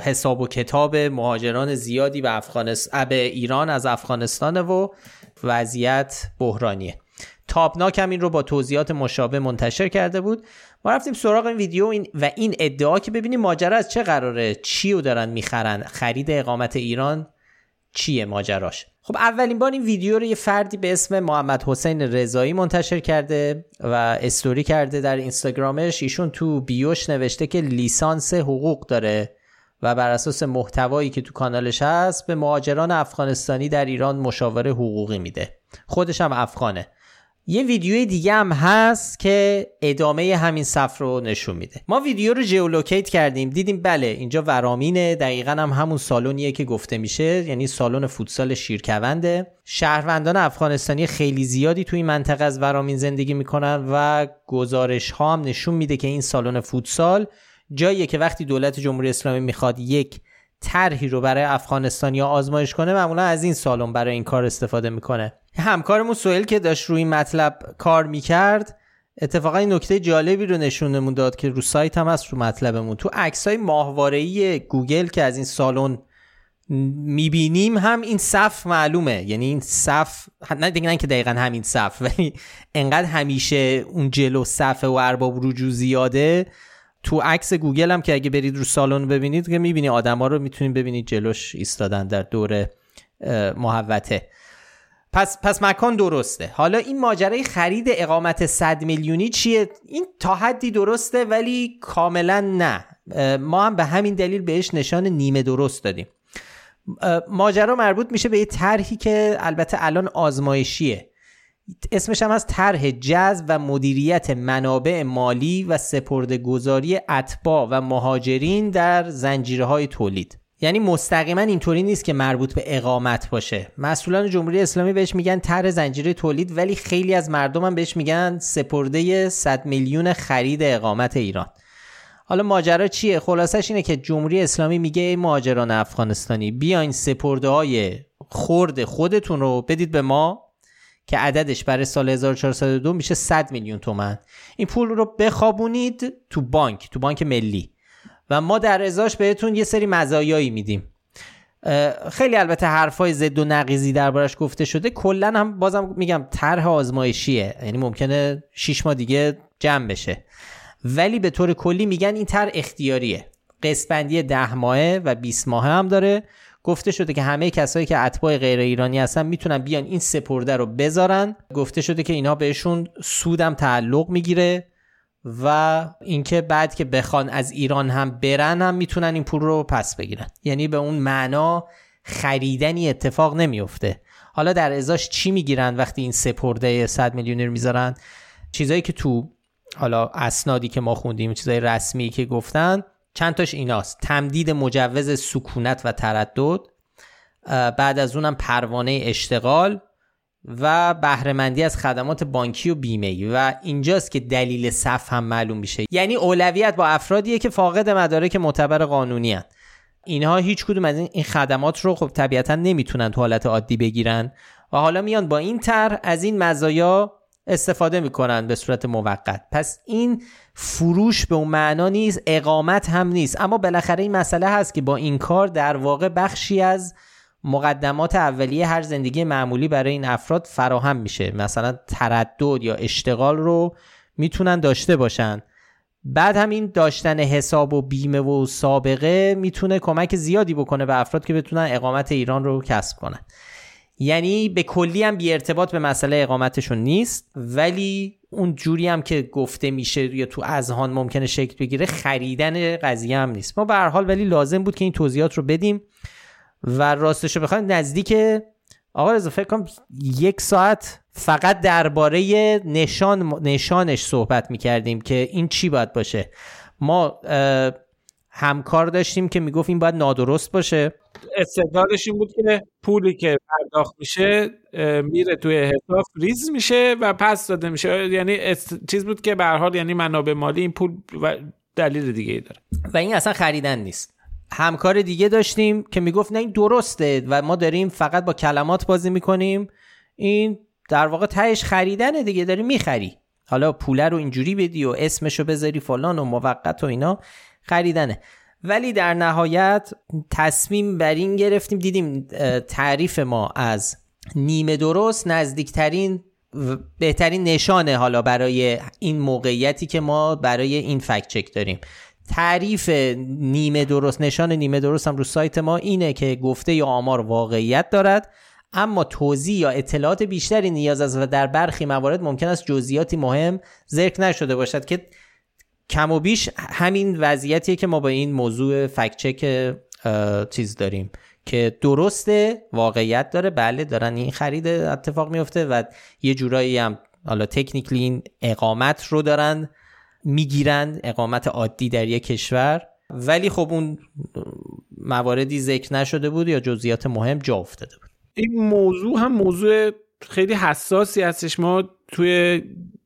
حساب و کتاب مهاجران زیادی به افغانستان به ایران از افغانستان و وضعیت بحرانیه. تابناک هم این رو با توضیحات مشابه منتشر کرده بود. ما رفتیم سراغ این ویدیو این و این ادعا که ببینیم ماجرا از چه قراره. چی رو دارن می‌خرن؟ خرید اقامت ایران چیه ماجراش؟ خب اولین بار این ویدیو رو یه فردی به اسم محمد حسین رضایی منتشر کرده و استوری کرده در اینستاگرامش. ایشون تو بیوش نوشته که لیسانس حقوق داره و بر اساس محتوایی که تو کانالش هست به مهاجران افغانستانی در ایران مشاوره حقوقی میده. خودش هم افغانه. یه ویدیوی دیگه هم هست که ادامه همین صف رو نشون میده. ما ویدیو رو جیولوکیت کردیم. دیدیم بله اینجا ورامینه. دقیقا هم همون سالونیه که گفته میشه. یعنی سالن فوتسال شیرکونده. شهروندان افغانستانی خیلی زیادی توی منطقه از ورامین زندگی می‌کنن و گزارش ها هم نشون میده که این سالن فوتسال جاییه که وقتی دولت جمهوری اسلامی می‌خواد یک طرحی رو برای افغانستانیا آزمایش کنه معمولا از این سالن برای این کار استفاده می‌کنه. همکارمون سوئل که داشت روی مطلب کار می‌کرد اتفاقا این نکته جالبی رو نشونمون داد که رو سایت هم هست رو مطلبمون. تو عکس های ماهواره گوگل که از این سالن می‌بینیم هم این صف معلومه. یعنی این صف نه دیگه نه که دقیقا همین صف ولی انقدر همیشه اون جلو صف و ارباب رجوع زیاده. تو عکس گوگل هم که اگه برید رو سالن ببینید که می‌بینی آدما رو می‌تونید ببینید جلوش ایستادن در دور محوته پس پس مکان درسته. حالا این ماجرای خرید اقامت 100 میلیونی چیه؟ این تا حدی درسته ولی کاملا نه. ما هم به همین دلیل بهش نشان نیمه درست دادیم. ماجرا مربوط میشه به یه طرحی که البته الان آزمایشیه. اسمش هم از طرح جذب و مدیریت منابع مالی و سپرده گذاری اتباع و مهاجرین در زنجیره های تولید. یعنی مستقیما اینطوری نیست که مربوط به اقامت باشه. مسئولان جمهوری اسلامی بهش میگن طرح زنجیره تولید ولی خیلی از مردم هم بهش میگن سپرده 100 میلیون خرید اقامت ایران. حالا ماجرا چیه؟ خلاصش اینه که جمهوری اسلامی میگه ای مهاجران افغانستانی بیاین سپرده های خورد خودتون رو بدید به ما که عددش برای سال 1402 میشه 100 میلیون تومن این پول رو بخوابونید تو بانک تو بانک ملی. و ما در ازاش بهتون یه سری مزایایی میدیم. خیلی البته حرفای ضد و نقیزی دربارش گفته شده. کلا هم بازم میگم طرح آزمایشیه. یعنی ممکنه 6 ماه دیگه جمع بشه. ولی به طور کلی میگن این طرح اختیاریه. قسپندی ده ماهه و 20 ماهه هم داره. گفته شده که همه کسایی که اتباع غیر ایرانی هستن می‌تونن بیان این سپرده رو بذارن. گفته شده که اینا بهشون سودم تعلق می‌گیره. و اینکه بعد که بخوان از ایران هم برن هم می‌تونن این پول رو پس بگیرن. یعنی به اون معنا خریدنی اتفاق نمیفته. حالا در ازاش چی می‌گیرن وقتی این سپرده 100 میلیونی رو می‌ذارن؟ چیزایی که تو حالا اسنادی که ما خوندیم چیزای رسمی که گفتن چند تاش ایناست. تمدید مجوز سکونت و تردد بعد از اونم پروانه اشتغال و بهرهمندی از خدمات بانکی و بیمه و اینجاست که دلیل صف هم معلوم میشه. یعنی اولویت با افرادیه که فاقد مدارک معتبر قانونی هن. اینها هیچ کدوم از این خدمات رو خب طبیعتا نمی‌تونن تو حالت عادی بگیرن. و حالا میان با این تر از این مزایا استفاده می‌کنن به صورت موقت. پس این فروش به اون معنا نیست اقامت هم نیست. اما بالاخره این مسئله هست که با این کار در واقع بخشی از مقدمات اولیه هر زندگی معمولی برای این افراد فراهم میشه. مثلا تردد یا اشتغال رو می‌تونن داشته باشن. بعد هم این داشتن حساب و بیمه و سابقه می‌تونه کمک زیادی بکنه به افراد که بتونن اقامت ایران رو کسب کنن. یعنی به کلی هم بی ارتباط به مسئله اقامتشون نیست ولی اون جوری هم که گفته میشه یا تو اذهان ممکنه شکل بگیره خریدن قضیه هم نیست. ما به هر حال ولی لازم بود که این توضیحات رو بدیم. و راستش رو بخوایم نزدیک آقا رضا فکر کنم یک ساعت فقط درباره نشان نشانش صحبت می‌کردیم که این چی باید باشه. ما همکار داشتیم که می‌گفت این باید نادرست باشه. استدلالش این بود که پولی که پرداخت میشه میره توی حساب ریز میشه و پس داده میشه. یعنی چیز بود که به حال یعنی منابع مالی این پول و دلیل دیگه ای داره. و این اصلا خریدن نیست. همکار دیگه داشتیم که می‌گفت نه این درسته و ما داریم فقط با کلمات بازی می‌کنیم. این در واقع تهش خریدنه دیگه داری می‌خری. حالا پوله رو اینجوری بدی و اسمشو بذاری فلان و موقت و اینا خریدنه. ولی در نهایت تصمیم بر این گرفتیم دیدیم تعریف ما از نیمه درست نزدیکترین بهترین نشانه حالا برای این موقعیتی که ما برای این فکت چک داریم. تعریف نیمه درست نشان نیمه درست هم رو سایت ما اینه که گفته یا آمار واقعیت دارد اما توضیح یا اطلاعات بیشتری نیاز است و در برخی موارد ممکن است جزئیاتی مهم ذکر نشده باشد که کم و بیش همین وضعیتیه که ما با این موضوع فکت چک چیز داریم که درسته واقعیت داره. بله دارن این خرید اتفاق میفته و یه جورایی هم حالا تکنیکلی این اقامت رو دارن می‌گیرن اقامت عادی در یک کشور. ولی خب اون مواردی ذکر نشده بود یا جزئیات مهم جا افتاده بود؟ این موضوع هم موضوع خیلی حساسی هستش. ما توی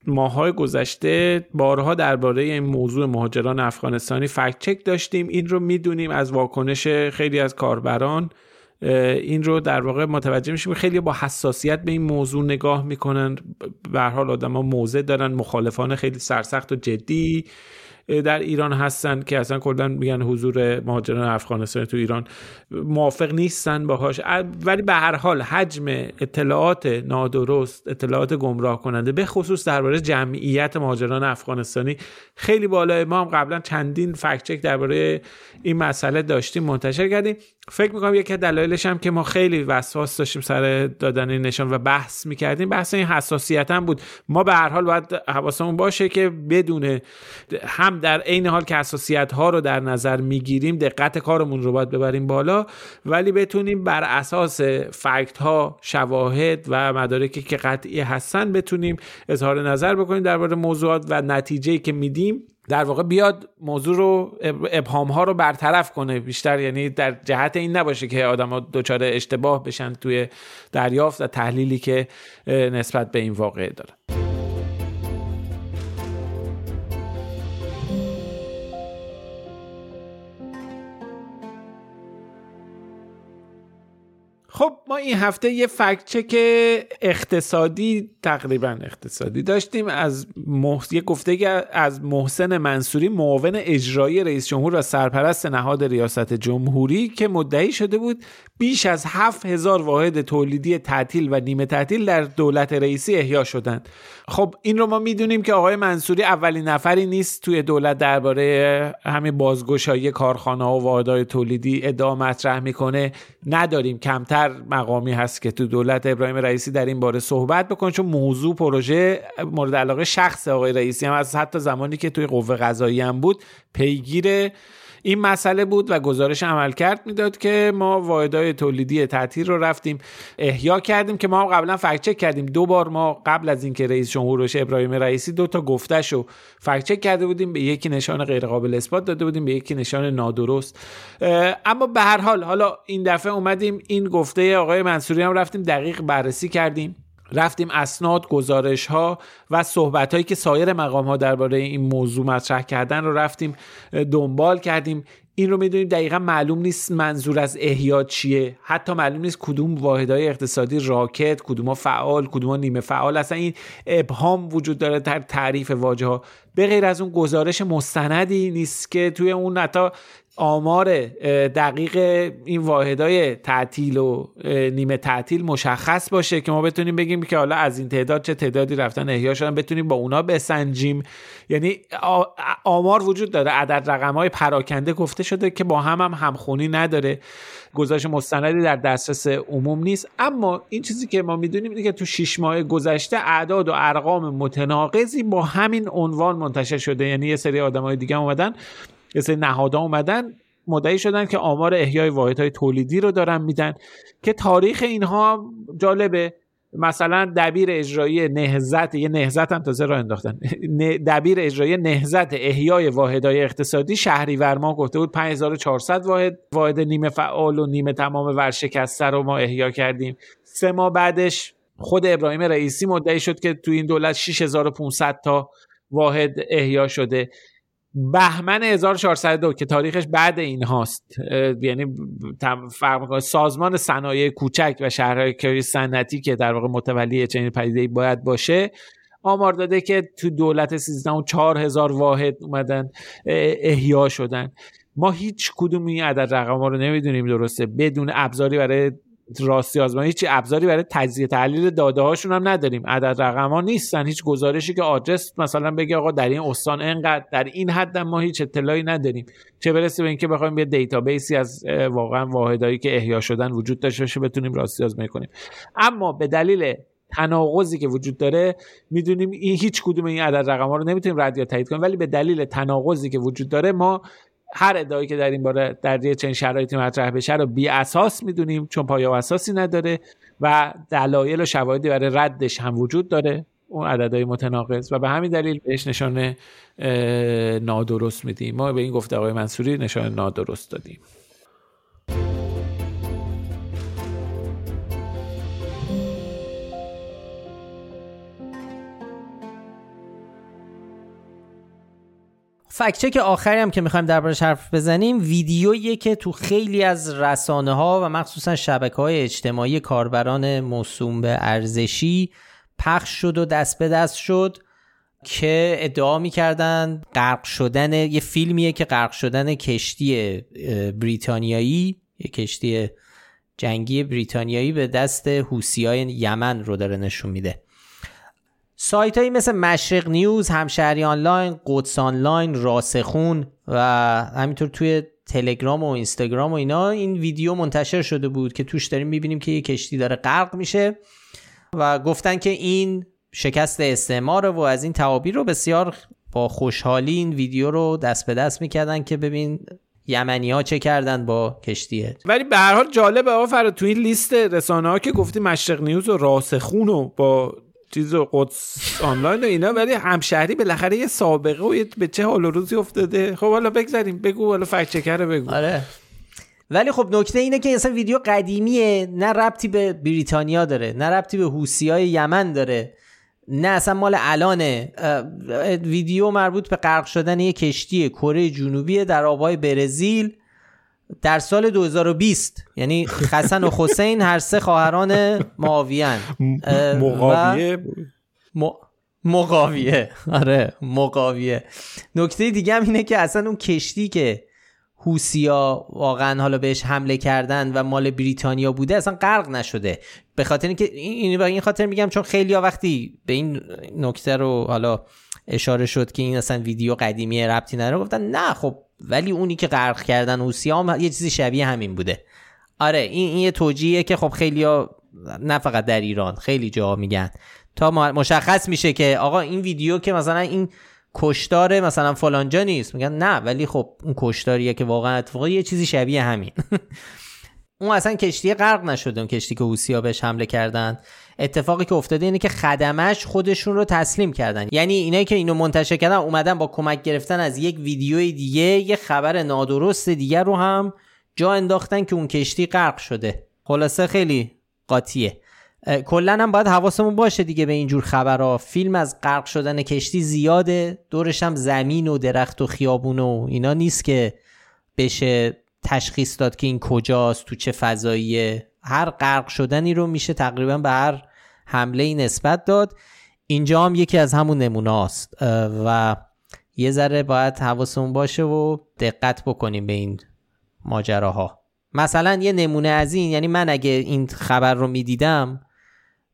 ماهای گذشته بارها درباره این موضوع مهاجران افغانستانی فکت چک داشتیم. این رو می‌دونیم از واکنش خیلی از کاربران. این رو در واقع متوجه میشیم. خیلی با حساسیت به این موضوع نگاه می‌کنن. به حال آدما موضع دارن مخالفان خیلی سرسخت و جدی در ایران هستن که اصلا کلا میگن حضور مهاجران افغانستان تو ایران موافق نیستن باهاش. ولی به هر حال حجم اطلاعات نادرست اطلاعات گمراه کننده به خصوص درباره جمعیت مهاجران افغانستانی خیلی بالای ما هم قبلا چندین فکت چک درباره این مسئله داشتیم منتشر کردیم. فکر می‌کنم یکی دلایلش هم که ما خیلی وسواس داشتیم سر دادن این نشان و بحث می‌کردیم بحث این حساسیت هم بود. ما به هر حال باید حواسمون باشه که بدون هم در عین حال که حساسیت ها رو در نظر می‌گیریم دقت کارمون رو باید ببریم بالا ولی بتونیم بر اساس فکت ها شواهد و مدارکی که قطعی هستن بتونیم اظهار نظر بکنیم درباره موضوعات و نتیجه که میدیم. در واقع بیاد موضوع رو ابهام ها رو برطرف کنه. بیشتر یعنی در جهت این نباشه که آدم ها دچار اشتباه بشن توی دریافت و تحلیلی که نسبت به این واقعه داره. خب ما این هفته یه فکت چک اقتصادی تقریبا اقتصادی داشتیم. از محس... یه گفته از محسن منصوری معاون اجرایی رئیس جمهور و سرپرست نهاد ریاست جمهوری که مدعی شده بود بیش از 7000 واحد تولیدی تعطیل و نیمه تعطیل در دولت رئیسی احیا شدند. خب این رو ما می‌دونیم که آقای منصوری اولین نفری نیست توی دولت درباره همین بازگشایی کارخانه و واحدهای تولیدی ادعا مطرح می‌کنه. نداریم. کمتر مقامی هست که تو دولت. ابراهیم رئیسی در این باره صحبت بکنه چون موضوع پروژه مورد علاقه شخص آقای رئیسی هم از حتی زمانی که توی قوه قضایی هم بود پیگیر این مسئله بود و گزارش عملکرد می‌داد که ما واحدهای تولیدی تعطیل رو رفتیم احیا کردیم که ما قبلا فکت چک کردیم. دو بار ما قبل از اینکه رئیس جمهور ابراهیم رئیسی دو تا گفتش رو فکت چک کرده بودیم به یکی نشان غیر قابل اثبات داده بودیم به یکی نشان نادرست. اما به هر حال حالا این دفعه اومدیم این گفته آقای منصوری هم رفتیم دقیق بررسی کردیم. رفتیم اسناد گزارش ها و صحبت هایی که سایر مقام ها درباره این موضوع مطرح کردن رو رفتیم دنبال کردیم. این رو می‌دونیم دقیقا معلوم نیست منظور از احیا چیه. حتی معلوم نیست کدوم واحدهای اقتصادی راکت کدوم فعال کدوم نیمه فعال. اصلا این ابهام وجود داره در تعریف واژه ها به غیر از اون گزارش مستندی نیست که توی اون حتی آمار دقیق این واحدهای تعطیل و نیمه تعطیل مشخص باشه که ما بتونیم بگیم که حالا از این تعداد چه تعدادی رفتن احیا شدن بتونیم با اونا بسنجیم. یعنی آمار وجود داره. عدد رقم های پراکنده گفته شده که با هم هم همخونی نداره. گزارش مستندی در دسترس عموم نیست. اما این چیزی که ما می‌دونیم اینه که تو شش ماه گذشته اعداد و ارقام متناقضی با همین عنوان منتشر شده. یعنی یه سری آدمای دیگه اومدن یه سری نهادها اومدن مدعی شدن که آمار احیای واحدهای تولیدی رو دارن میدن که تاریخ اینها جالبه. مثلا دبیر اجرایی نهزت یه نهزت هم تازه را انداختن. دبیر اجرایی نهزت احیای واحدهای اقتصادی شهریور ما گفته بود 5400 واحد واحد نیمه فعال و نیمه تمام ورشکسته رو ما احیا کردیم. سه ماه بعدش خود ابراهیم رئیسی مدعی شد که تو این دولت 6500 تا واحد احیا شده. بهمن 1402 که تاریخش بعد این هاست. یعنی فرق سازمان صنایع کوچک و شهرهای صنعتی که در واقع متولی چنین پدیده باید باشه آمار داده که تو دولت 13 و 4000 واحد اومدن احیا شدن. ما هیچ کدوم این عدد رقم ها رو نمی‌دونیم درسته. بدون ابزاری برای راستی آزمایی هیچ ابزاری برای تجزیه تحلیل داده هاشون هم نداریم. عدد رقم ها نیستن. هیچ گزارشی که آدرس مثلا بگه آقا در این استان انقدر در این حد ما هیچ اطلاعی نداریم. چه برسه به اینکه بخوایم یه دیتابیسی از واقعا واحدایی که احیا شدن وجود داشته باشه بتونیم راستی آزمایی کنیم. اما به دلیل تناقضی که وجود داره می‌دونیم این هیچ کدوم این عدد رقم ها رو نمی‌تونیم رد یا تایید کنیم. ولی به دلیل تناقضی که وجود داره ما هر ادعایی که در این باره در یه چنین شرایطی مطرح بشه رو بی اساس می‌دونیم چون پایه و اساسی نداره و دلایل و شواهدی برای ردش هم وجود داره اون عددهای متناقض. و به همین دلیل بهش نشان نادرست میدیم. ما به این گفته آقای منصوری نشان نادرست دادیم. فکچک آخری هم که می‌خوایم دربارش حرف بزنیم ویدیویی که تو خیلی از رسانه ها و مخصوصا شبکه های اجتماعی کاربران موسوم به ارزشی پخش شد و دست به دست شد که ادعا می‌کردن غرق شدن یه فیلمیه که غرق شدن کشتی بریتانیایی یه کشتی جنگی بریتانیایی به دست های یمن رو داره نشون میده. سایت هایی مثل مشرق نیوز، همشهری آنلاین، قدس آنلاین، راسخون و همینطور توی تلگرام و اینستاگرام و اینا این ویدیو منتشر شده بود که توش داریم می‌بینیم که یه کشتی داره غرق میشه و گفتن که این شکست استعمار و از این تعابیر رو بسیار با خوشحالی این ویدیو رو دست به دست می‌کردن که ببین یمنی ها چه کردن با کشتیه ولی به هر حال جالبه آقا تو این لیست رسانه ها که گفتی مشرق نیوز و راسخون و با چیز قدس آنلاین و اینا ولی همشهری بالاخره یه سابقه و به چه حال و روزی افتاده. خب حالا بگذاریم بگو حالا فکت چکر بگو. آره. ولی خب نکته اینه که اصلا ویدیو قدیمیه نه ربطی به بریتانیا داره نه ربطی به حوسی های یمن داره نه اصلا مال الانه. ویدیو مربوط به غرق شدن یه کشتی کره جنوبی در آبهای برزیل. در سال 2020 یعنی حسن و حسین هر سه خواهران معاویه مقاویه؟ مقاویه. آره مقاویه. نکته دیگه هم اینه که اصلا اون کشتی که هوسیا واقعا حالا بهش حمله کردن و مال بریتانیا بوده اصلا غرق نشده. به خاطر اینکه این این خاطر میگم چون خیلی وقتی به این نکته رو حالا اشاره شد که این اصلا ویدیو قدیمی ربطی نداره گفتن نه خب ولی اونی که غرق کردن هوسیا هم یه چیزی شبیه همین بوده. آره این این یه توجیهه که خب خیلی نه فقط در ایران خیلی جا میگن. تا مشخص میشه که آقا این ویدیو که مثلا این کشتار مثلا فلانجا نیست. میگن نه ولی خب اون کشتاریه که واقعا اتفاقی یه چیزی شبیه همین. اون اصلا کشتی غرق نشده اون کشتی که ها بهش حمله کردن. اتفاقی که افتاده اینه که خدمش خودشون رو تسلیم کردن. یعنی اینایی که اینو منتشر کردن اومدن با کمک گرفتن از یک ویدیوی دیگه یه خبر نادرست دیگر رو هم جا انداختن که اون کشتی غرق شده. خلاصه خیلی قاطیه. کلا هم باید حواسمون باشه دیگه به اینجور خبرها. فیلم از غرق شدن کشتی زیاده دورش هم زمین و درخت و خیابون و اینا نیست که بشه تشخیص داد که این کجاست تو چه فضاییه. هر غرق شدنی رو میشه تقریبا به هر حمله ای نسبت داد. اینجا هم یکی از همون نمونه است و یه ذره باید حواسمون باشه و دقت بکنیم به این ماجراها. مثلا یه نمونه از این یعنی من اگه این خبر رو می‌دیدم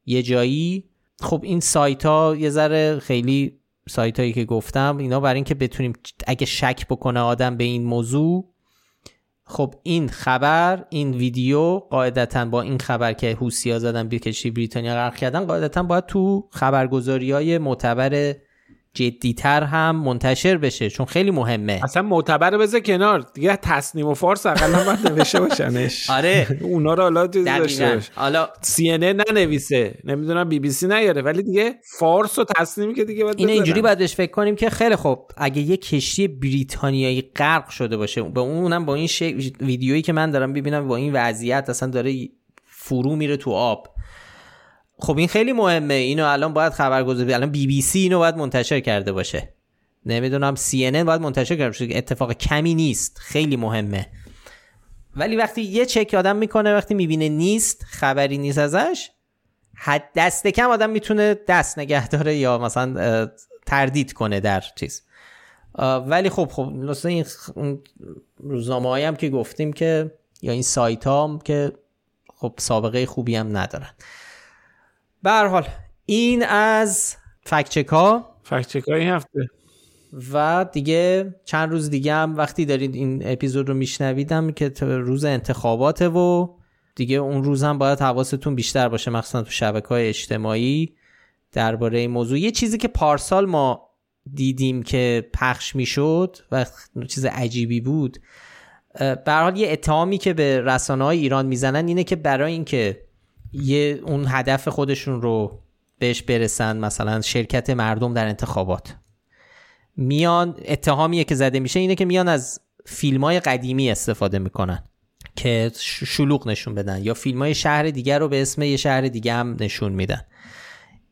یه جایی خب این سایت ها یه ذره خیلی سایت هایی که گفتم اینا برای اینکه بتونیم اگه شک بکنه آدم به این موضوع خب این خبر این ویدیو قاعدتا با این خبر که هوسیا زدن بیکشی بریتانیا غرق کردن قاعدتا باید تو خبرگزاری های معتبر جدیتر هم منتشر بشه چون خیلی مهمه. اصلا معتبر بذار کنار. دیگه تصنیم و فارس اقلا باید نوشته باشنش. آره. اونا رو حالا داشته حالا سی ننویسه. نمی‌دونم بی بی سی نیاره. ولی دیگه فارس و تصنیمی که دیگه باید این اینجوری باید بهش فکر کنیم که خیلی خوب اگه یه کشتی بریتانیایی غرق شده باشه به اونم با این ویدیویی که من دارم ببینم با این وضعیت اصلا داره فرو میره تو آب. خب این خیلی مهمه. اینو الان باید خبرگزاری الان بی بی سی اینو باید منتشر کرده باشه. نمی‌دونم سی ان باید منتشر کرده باشه. اتفاق کمی نیست. خیلی مهمه. ولی وقتی یه چک آدم می‌کنه وقتی می‌بینه نیست خبری نیست ازش حد دست کم آدم می‌تونه دست نگه داره یا مثلا تردید کنه در چیز. ولی خب خب این روزنامه هم که گفتیم که یا این سایت هم که خب سابقه خوبی هم ندارن. به حال این از فکچک ها فکچک های هفته. و دیگه چند روز دیگه هم وقتی دارید این اپیزود رو میشنویدم که روز انتخاباته و دیگه اون روز هم باید حواستون بیشتر باشه مخصوصا تو شبکه های اجتماعی درباره این موضوع. یه چیزی که پارسال ما دیدیم که پخش می‌شد و چیز عجیبی بود به حال یه اتهامی که به رسانه های ایران می‌زنن اینه که برای اینکه یه اون هدف خودشون رو بهش برسن مثلا شرکت مردم در انتخابات. میان اتهامیه که زده میشه اینه که میان از فیلم های قدیمی استفاده می‌کنن که شلوغ نشون بدن یا فیلم های شهر دیگر رو به اسم یه شهر دیگه هم نشون میدن.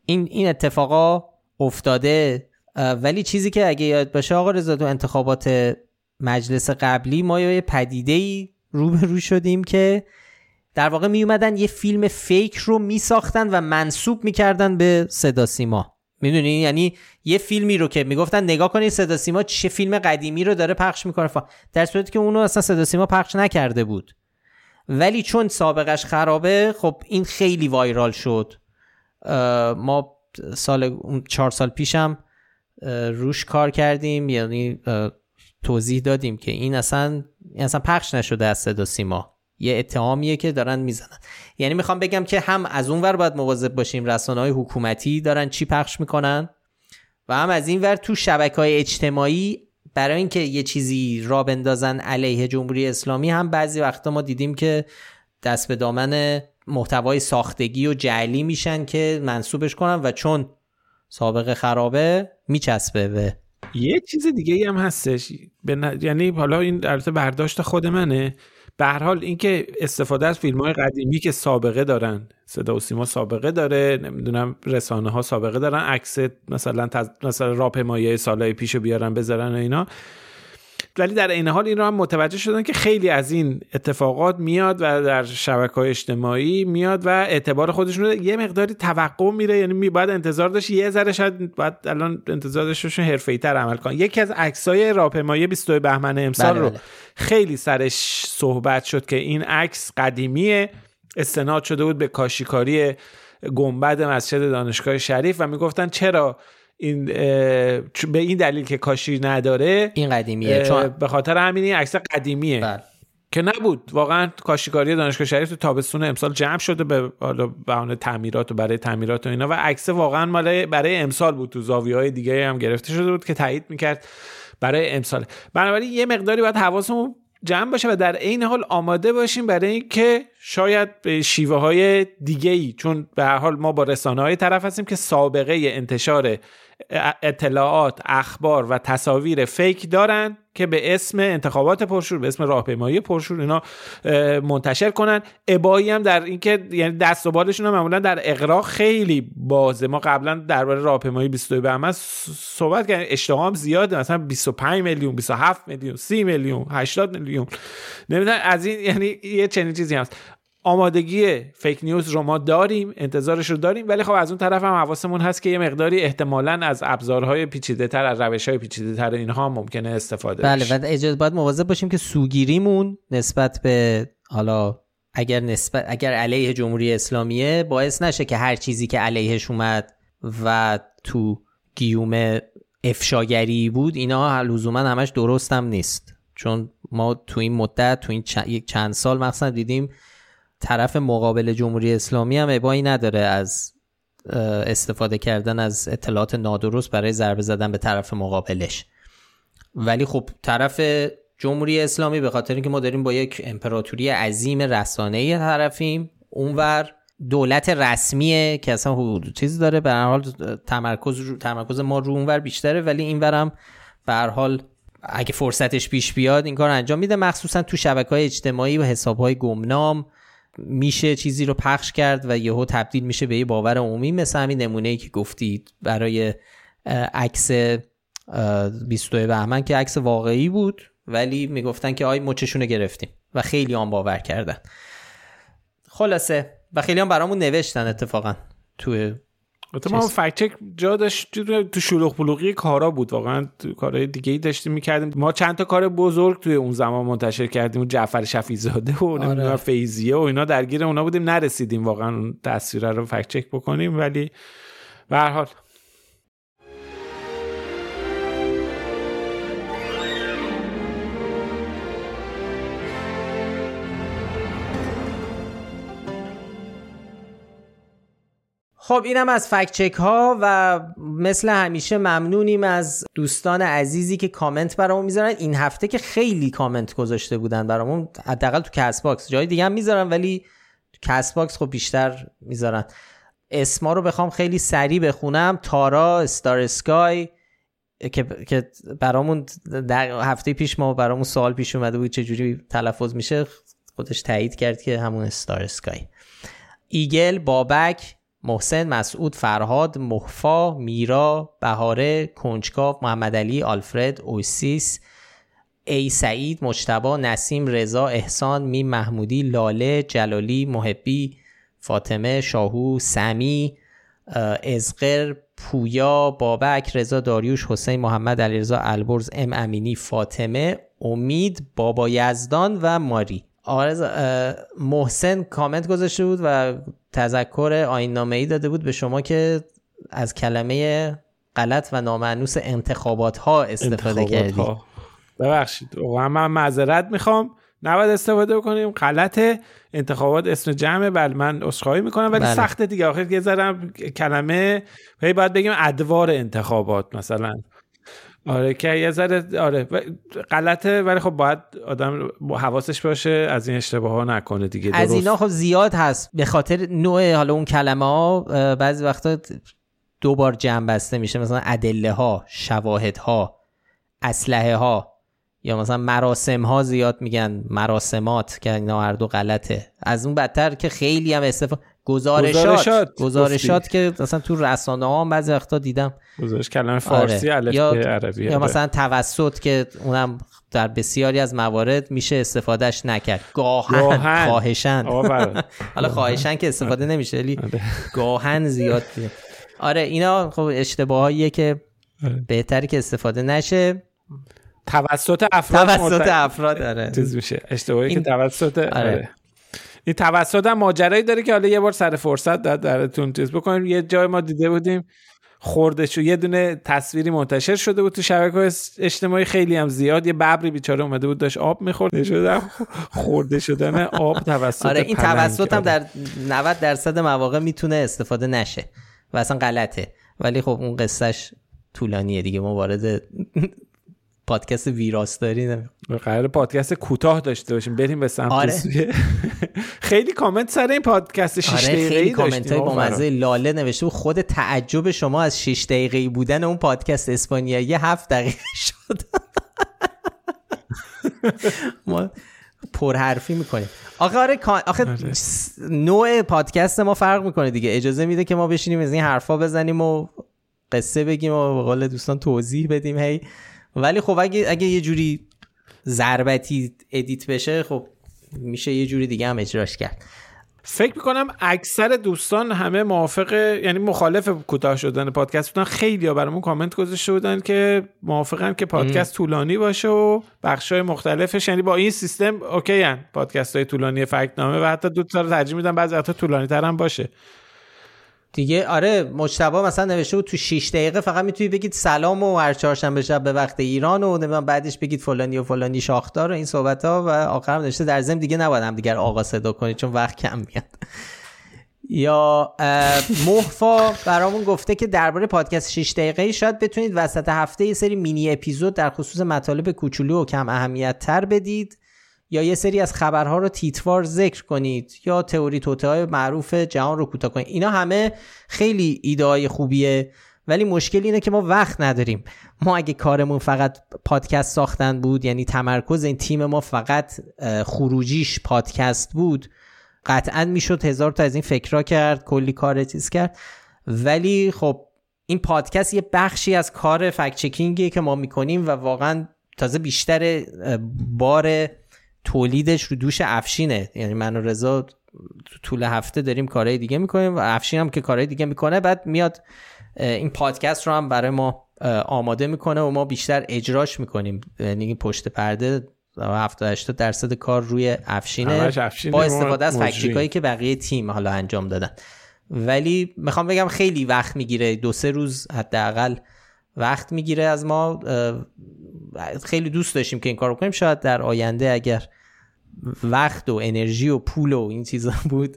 این این اتفاقا افتاده ولی چیزی که اگه یاد باشه آقا رضا تو انتخابات مجلس قبلی ما یه پدیده ای روبرو شدیم که در واقع می اومدن یه فیلم فیک رو می ساختن و منصوب می‌کردن به صدا سیما. می‌دونی؟ یعنی یه فیلمی رو که می‌گفتن نگاه کنید صدا سیما چه فیلم قدیمی رو داره پخش می‌کنه. در صورتی که اونو اصلا صدا سیما پخش نکرده بود. ولی چون سابقش خرابه خب این خیلی وایرال شد. ما سال چهار سال پیشم روش کار کردیم. یعنی توضیح دادیم که این اصلا این اصلا پخش نشده از صدا سیما. یه اتهامیه که دارن می‌زنن. یعنی می‌خوام بگم که هم از اون ور باید مواظب باشیم رسانه های حکومتی دارن چی پخش می‌کنن و هم از این ور تو شبکه های اجتماعی برای اینکه یه چیزی را بندازن علیه جمهوری اسلامی هم بعضی وقتا ما دیدیم که دست به دامن محتوای ساختگی و جعلی میشن که منصوبش کنن و چون سابقه خرابه میچسبه به یه چیز دیگه هم هستش. یعنی حالا این البته برداشت خود منه. به هر حال اینکه استفاده از فیلم های قدیمی که سابقه دارن صدا و سیما سابقه داره نمی‌دونم رسانه ها سابقه دارن عکس مثلا تز... مثلا راهپیمایی سالهای پیشو بیارن بذارن و اینا. ولی در این حال این رو هم متوجه شدن که خیلی از این اتفاقات میاد و در شبکه های اجتماعی میاد و اعتبار خودشون رو یه مقداری توقع میره. یعنی می باید انتظار داشت. یه ذره شاید باید الان انتظار داشتشون حرفه‌ای عمل کنن. یکی از عکسای راهپیمایی 22 بهمن امسال بله رو بله. خیلی سرش صحبت شد که این عکس قدیمیه. استناد شده بود به کاشیکاری گنبد مسجد دانشگاه شریف و می‌گفتن چرا این به این دلیل که کاشی نداره این قدیمیه چون به خاطر همین این عکس قدیمیه. بله. که نبود. واقعا کاشیکاری دانشگاه شریف تو تابستون امسال جمع شده به حالا بهانه تعمیرات و برای تعمیرات و اینا. و عکس واقعا مال برای امسال بود. تو زاویه های دیگه هم گرفته شده بود که تایید می‌کرد برای امسال. بنابراین یه مقداری باید حواسمون جمع باشه و در عین حال آماده باشیم برای اینکه شاید به شیوه های دیگه ای چون به هر حال ما با رسانه های طرف هستیم که سابقه انتشار اطلاعات اخبار و تصاویر فیک دارن که به اسم انتخابات پرشور به اسم راهپیمایی پرشور اینا منتشر کنن. ابایی هم در اینکه یعنی دست و بالشون هم معمولا در اقراق خیلی بازه. ما قبلا درباره راهپیمایی 22 بهمن صحبت کردیم. اشتباه هم زیاده. مثلا 25 میلیون 27 میلیون 30 میلیون 80 میلیون. نمی‌دونم از این یعنی یه چنین چیزی هست. آمادگی فیک نیوز رو ما داریم انتظارش رو داریم ولی خب از اون طرف هم حواسمون هست که یه مقداری احتمالا از ابزارهای پیچیده تر از روش های پیچیده تر اینها هم ممکنه استفاده بله و اجازه باید مواظب باشیم که سوگیریمون نسبت به حالا اگر نسبت اگر علیه جمهوری اسلامیه باعث نشه که هر چیزی که علیهش اومد و تو گیوم افشاگری بود اینا لزوما همش درست هم نیست. چون ما تو این مدت تو این چند سال مثلا دیدیم طرف مقابل جمهوری اسلامی هم ابایی نداره از استفاده کردن از اطلاعات نادرست برای ضربه زدن به طرف مقابلش. ولی خب طرف جمهوری اسلامی به خاطر اینکه ما داریم با یک امپراتوری عظیم رسانه‌ای طرفیم اونور دولت رسمیه که اصلا حدود چیزی داره. به هر حال تمرکز رو تمرکز ما رو اونور بیشتره ولی اینورم به هر حال اگه فرصتش پیش بیاد این کار انجام میده. مخصوصا تو شبکه های اجتماعی و حساب های گمنام میشه چیزی رو پخش کرد و یهو تبدیل میشه به یه باور عمومی مثل همین نمونه ای که گفتید برای عکس اه، 22 بهمن که عکس واقعی بود ولی می‌گفتن که آی مچشونو گرفتیم و خیلی هم باور کردن. خلاصه و خیلی هم برامون نوشتن اتفاقا توی البته ما. فکت چک جا داشت تو- تو شلوغ بلوغی کارا بود. واقعا تو کارهای دیگه ای داشتیم می‌کردیم. ما چند تا کار بزرگ توی اون زمان منتشر کردیم. و جعفر شفیزاده و نمی‌دونم فیزیه و اینا درگیر اونا بودیم. نرسیدیم واقعا اون تصویر رو فکت چک بکنیم. ولی به هر حال خب اینم از fact check ها و مثل همیشه ممنونیم از دوستان عزیزی که کامنت برامون می‌ذارن. این هفته که خیلی کامنت گذاشته بودن برامون حداقل تو Castbox. جای دیگه هم می‌ذارن ولی Castbox خب بیشتر می‌ذارن. اسما رو بخوام خیلی سریع بخونم. تارا Star Sky که که برامون در هفته پیش ما برامون سوال پیش اومده بود چجوری تلفظ میشه. خودش تایید کرد که همون Star Sky Eagle بابک محسن مسعود فرهاد محفا میرا بهاره کنجکاو محمد علی آلفرد اویسیس ای سعید مجتبی نسیم رضا احسان میم محمودی لاله جلالی محبی فاطمه شاهو سمی ازقر پویا بابک رضا داریوش حسین محمد علیرضا البرز ام امینی فاطمه امید بابا یزدان و ماری. آرز محسن کامنت گذاشته بود و تذکر آین نامه ای داده بود به شما که از کلمه غلط و نامعنوس انتخابات ها استفاده کردی. ببخشید. واقعا من معذرت می‌خوام. نباید استفاده بکنیم. غلط انتخابات اسم جمعه. بله من عذرخواهی می‌کنم. ولی بله. سخته دیگه. آخر یه کلمه. هی باید بگیم ادوار انتخابات مثلا. آره که یه ذره آره. غلطه ولی خب باید آدم حواسش باشه از این اشتباه ها نکنه دیگه از درست. اینا خب زیاد هست. به خاطر نوع حالا اون کلمه ها بعضی وقتا دو بار جمع بسته میشه. مثلا ادله ها شواهد ها اسلحه ها یا مثلا مراسم ها زیاد میگن مراسمات که اینا هر دو غلطه. از اون بدتر که خیلی هم استفاده گزارشات گزارشات، گزارشات که مثلا تو رسانه ها بعضی وقتا دیدم گذاشت کلمه فارسی آره. یا, عربی یا آره. مثلا توسط که اونم در بسیاری از موارد میشه استفادهش نکرد گاهن, گاهن. خواهشن. حالا خواهشن که استفاده نمیشه ولی گاهن زیاد میشه. آره اینا خب اشتباهاییه که آره. بهتری که استفاده نشه توسط افراد توسط افراد آره چیز میشه اشتباهی که این- توسط آره. آره. این توسط هم ماجرایی داره که حالا یه بار سر فرصت در درتون چیز بکنیم. یه جای ما دیده بودیم خورده شو یه دونه تصویری منتشر شده بود تو شبکه اجتماعی خیلی هم زیاد. یه ببری بیچاره اومده بود داشت آب می‌خورد. شده. خورده شدن آب توسط آره این. توسط هم آره. در 90 درصد مواقع می‌تونه استفاده نشه و اصلا غلطه. ولی خب اون قصهش طولانیه دیگه. ما وارد پادکست ویراستاری قرار پادکست کوتاه داشته باشیم بریم به سمت آره. خیلی کامنت سر این پادکست 6 آره دقیقه‌ای خیلی کامنت های با مزه لاله نوشته بود خود تعجب شما از 6 دقیقه‌ای بودن اون پادکست اسپانیایی 7 دقیقه شد. ما پرحرفی می‌کنیم. آخه آره آخه س- نوع پادکست ما فرق می‌کنه دیگه. اجازه میده که ما بشینیم از این حرفا بزنیم و قصه بگیم و به قول دوستان توضیح بدیم. هی ولی خب اگه اگه یه جوری ضربتی edit بشه خب میشه یه جوری دیگه هم اجراش کرد. فکر می‌کنم اکثر دوستان همه موافق یعنی مخالف کوتاه شدن پادکست بودن. خیلی ها برامون کامنت گذاشته بودن که موافقن که پادکست طولانی باشه و بخش های مختلفش. یعنی با این سیستم OK هن. پادکست های طولانی فکت‌نامه و حتی دو تا رو ترجیح میدن بعضی وقتا طولانی تر هم باشه. دیگه آره مجتبا مثلا نوشته بود تو 6 دقیقه فقط می‌تونی بگید سلام و هر چهارشنبه شب به وقت ایران و نمی‌دونم بعدش بگید فلانی و فلانی شاخدار و این صحبت ها و آخرم نوشته در ضمن دیگه نباید هم دیگر آقا صدا کنید چون وقت کم میاد. یا محفا برامون گفته که درباره پادکست 6 دقیقه شاید بتونید وسط هفته یه سری مینی اپیزود در خصوص مطالب کوچولو و کم اهمیت تر بدید. یا یه سری از خبرها رو تیتوار ذکر کنید یا تئوری توته معروف جهان رو کوتاه کنید. اینا همه خیلی ایده های خوبیه ولی مشکل اینه که ما وقت نداریم. ما اگه کارمون فقط پادکست ساختن بود یعنی تمرکز این تیم ما فقط خروجیش پادکست بود قطعا می‌شد هزار تا از این فکرها کرد کلی کار چیز کرد. ولی خب این پادکست یه بخشی از کار فکت چکینگیه که ما می‌کنیم و واقعا تازه بیشتر بار تولیدش رو دوش افشینه. یعنی من و رضا تو طول هفته داریم کارهای دیگه می‌کنیم و افشین هم که کارهای دیگه می‌کنه بعد میاد این پادکست رو هم برای ما آماده می‌کنه و ما بیشتر اجراش می‌کنیم. یعنی پشت پرده 70 80 درصد کار روی افشینه. با استفاده از. فکچکایی که بقیه تیم حالا انجام دادن. ولی می‌خوام بگم خیلی وقت می‌گیره. دو سه روز حداقل وقت می‌گیره از ما خیلی دوست داشتیم که این کار کنیم. شاید در آینده اگر وقت و انرژی و پول و این چیزا بود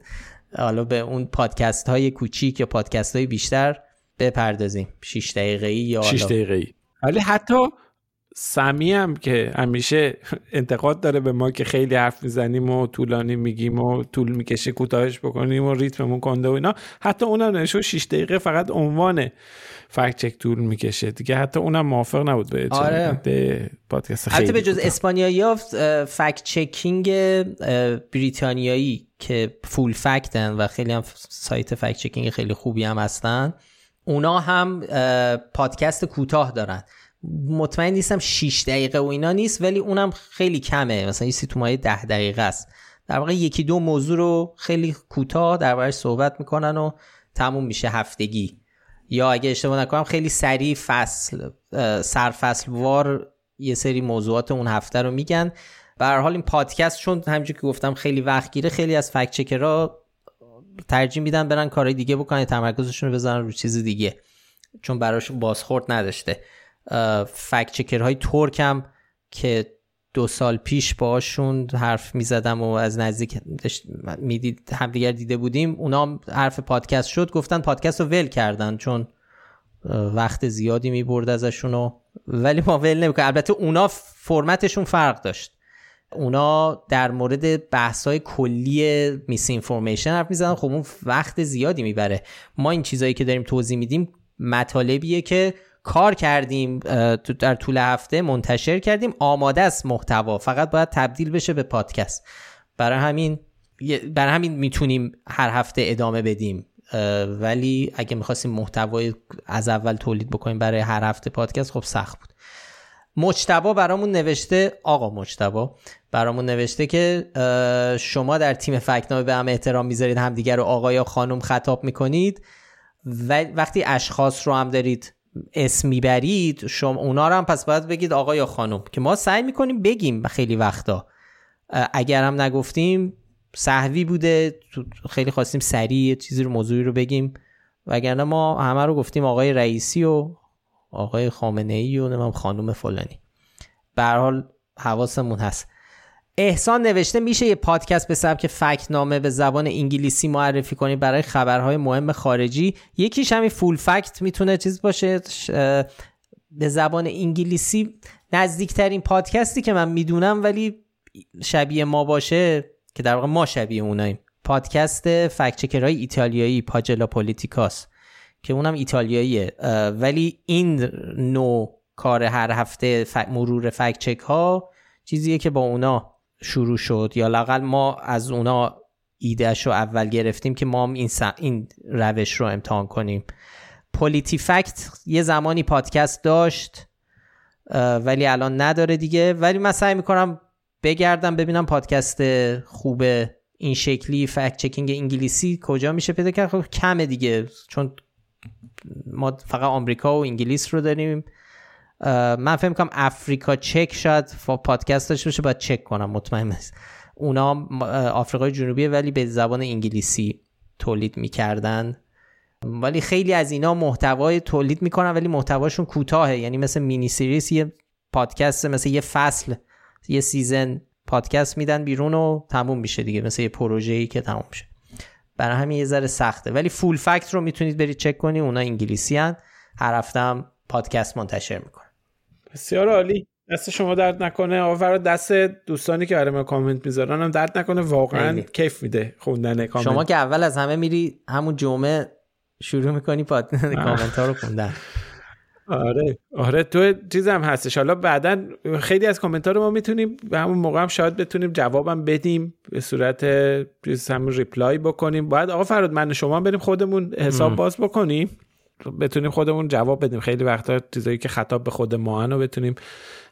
حالا به اون پادکست های کوچیک یا پادکست های بیشتر بپردازیم. 6 دقیقه ای یا 6 حالا- دقیقه ای ولی حتی سمی هم که همیشه انتقاد داره به ما که خیلی حرف می‌زنیم و طولانی میگیم و طول می‌کشه کوتاهش بکنیم و ریتممون کنده و اینا حتی اونم نشو 6 دقیقه فقط عنوان فکت چک طول می‌کشه دیگه حتی اونم موافق نبود به آره. پادکست خیلی البته به جز. اسپانیایی ها فکت چکینگ بریتانیایی که فول فکتن و خیلی هم سایت فکت چکینگ خیلی خوبی هم هستن اونا هم پادکست کوتاه دارن مطمئن نیستم 6 دقیقه و اینا نیست ولی اونم خیلی کمه. مثلا یه سی تو مایه 10 دقیقه است. در واقع یکی دو موضوع رو خیلی کوتاه دربارش صحبت می‌کنن و تموم میشه هفتگی. یا اگه اشتباه نکنم خیلی سریع فصل سرفصل وار یه سری موضوعات اون هفته رو میگن. به هر حال این پادکست چون همونجوری که گفتم خیلی وقت گیره خیلی از فکت چکرها ترجیح میدن برن کارهای دیگه بکنن تمرکزشون رو بزنن رو چیز دیگه. چون براشون بازخورد نداشته. فکت چکرهای ترک هم که دو سال پیش باشون حرف می‌زدم و از نزدیک می‌دید همدیگر دیده بودیم. اونا حرف پادکست شد گفتن پادکست رو ول کردن چون وقت زیادی می‌برد ازشون و ولی ما ول نمی‌کنیم. البته اونا فرمتشون فرق داشت. اونا در مورد بحث های کلی میس اینفورمیشن حرف می‌زنن خب اون وقت زیادی می‌بره. ما این چیزایی که داریم توضیح میدیم مطالبیه که کار کردیم در طول هفته منتشر کردیم. آماده است محتوا. فقط باید تبدیل بشه به پادکست. برای همین برای همین می‌تونیم هر هفته ادامه بدیم. ولی اگه می‌خواستیم محتوای از اول تولید بکنیم برای هر هفته پادکست خب سخت بود. مجتبا برامون نوشته آقا مجتبا برامون نوشته که شما در تیم فکنامه به هم احترام می‌ذارید همدیگر رو آقا یا خانم خطاب می‌کنید. و وقتی اشخاص رو هم دارید اسم می‌برید شما اونا رو هم پس باید بگید آقا یا خانم که ما سعی می‌کنیم بگیم خیلی وقتا. اگر هم نگفتیم صحوی بوده خیلی خواستیم سریع چیزی رو موضوعی رو بگیم. وگرنه ما همه رو گفتیم آقای رئیسی و آقای خامنه ای و خانم فلانی. به حال حواسمون هست. احسان نوشته میشه یه پادکست به سبک فکت نامه به زبان انگلیسی معرفی کنی برای خبرهای مهم خارجی؟ یکیش همین فول فکت می‌تونه چیز باشه به زبان انگلیسی نزدیکترین پادکستی که من می‌دونم ولی شبیه ما باشه که در واقع ما شبیه اوناییم. پادکست فکچکرهای ایتالیایی پاجلا پولیتیکاس که اونم ایتالیاییه. ولی این نوع کار هر هفته مرور فکچک ها چیزیه که با اونا شروع شد یا لاقل ما از اونا ایدهش رو اول گرفتیم که ما هم این, این روش رو امتحان کنیم. پولیتی فکت یه زمانی پادکست داشت ولی الان نداره دیگه. ولی من سعی می‌کنم بگردم ببینم پادکست خوب این شکلی فکت چکینگ انگلیسی کجا میشه پیدا کرد. خب کمه دیگه چون ما فقط آمریکا و انگلیس رو داریم. من فکر کنم افریکا چک شاید پادکست داشته باشه باید چک کنم مطمئن است اونا آفریقای جنوبی ولی به زبان انگلیسی تولید می‌کردن. ولی خیلی از اینا محتوای تولید می‌کنن ولی محتواشون کوتاهه. یعنی مثل mini series یه پادکست مثل یه فصل یه season پادکست میدن بیرون و تموم میشه دیگه. مثل یه پروژه‌ای که تموم میشه. برای همین یه ذره سخته. ولی Full Fact رو می‌تونید برید چک کنی اونا انگلیسی هن. هر هفته هم پادکست منتشر می‌کنن. بسیار عالی. دست شما درد نکنه. آفر دست دوستانی که برای ما کامنت می‌ذارن هم درد نکنه. واقعا کیف میده خوندن کامنت. شما که اول از همه میری همون جمعه شروع می‌کنی پاد... کامنت ها رو خوندن. آره. آره تو چیزم هستش. حالا بعدا خیلی از کامنت ها رو ما می‌تونیم به همون موقع هم شاید بتونیم جوابم بدیم. به صورت همون reply بکنیم. باید آقا فرهاد من شما بریم خودمون حساب باز بکنیم. بتونیم خودمون جواب بدیم. خیلی وقتا چیزایی که خطاب به خود ما رو بتونیم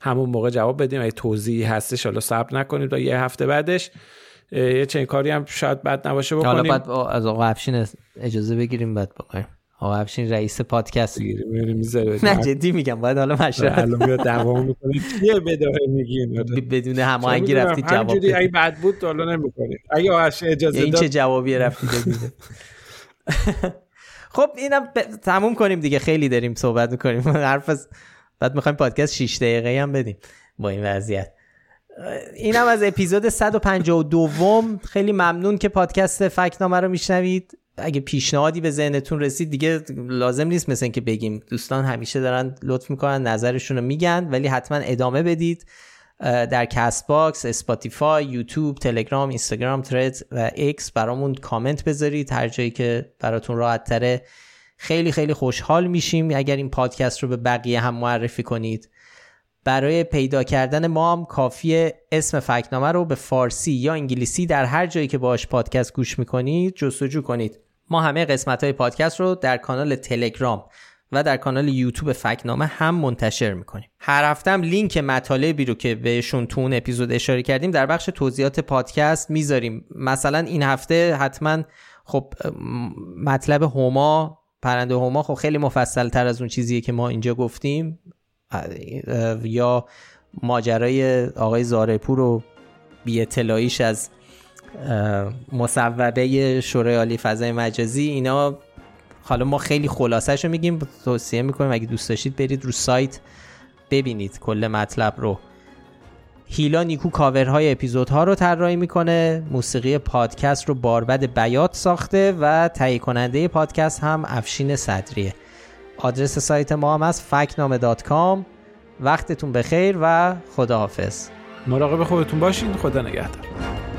همون موقع جواب بدیم. اگه توضیحی هستش حالا صبر نکنیم تا یه هفته بعدش یه چنین کاری هم شاید بد نباشه بکنیم. حالا بعد از آقا افشین اجازه بگیریم بعد بکنیم آقا افشین رئیس پادکست. نه جدی میگم باید حالا مشورت. الان میاد دوام می‌کنه. یه بداهه میگین؟ بدون هماهنگی رفتید جواب همینجوری اگه بد بود حالا نمی‌کنید اگه اجازه این چه جوابی رفتید خب اینم ب... تموم کنیم دیگه. خیلی داریم صحبت می‌کنیم. حرف از بعد می‌خوایم پادکست 6 دقیقه هم بدیم با این وضعیت. اینم از اپیزود 152 خیلی ممنون که پادکست فکت‌نامه رو میشنوید. اگه پیشنهادی به ذهنتون رسید دیگه لازم نیست مثل که بگیم. دوستان همیشه دارن لطف می‌کنن نظرشون رو میگن ولی حتما ادامه بدید. در Castbox، Spotify، یوتیوب، تلگرام، اینستاگرام، Threads و X برامون کامنت بذارید. هر جایی که براتون راحت تره. خیلی خیلی خوشحال میشیم اگر این پادکست رو به بقیه هم معرفی کنید. برای پیدا کردن ما هم کافیه اسم فکنامه رو به فارسی یا انگلیسی در هر جایی که باش پادکست گوش می‌کنید جستجو کنید. ما همه قسمت های پادکست رو در کانال تلگرام و در کانال یوتیوب فکنامه هم منتشر می‌کنیم. هر هفته هم لینک مطالبی رو که بهشون تو اون اپیزود اشاره کردیم در بخش توضیحات پادکست می‌ذاریم. مثلا این هفته حتما خب مطلب هما پرنده هما خب خیلی مفصل تر از اون چیزیه که ما اینجا گفتیم. یا ماجرای آقای زارپور و بی اطلاعیش از مصوبه شورای عالی فضای مجازی اینا حالا ما خیلی خلاصش رو میگیم توصیه می‌کنیم اگه دوست داشتید برید رو سایت ببینید کل مطلب رو. هیلا نیکو کاورهای اپیزودها رو طراحی می‌کنه موسیقی پادکست رو باربد بیات ساخته و تهیه کننده پادکست هم افشین صدریه. آدرس سایت ما هم از فکنامه وقتتون بخیر و خداحافظ. مراقب خودتون باشین. خدا نگهدار.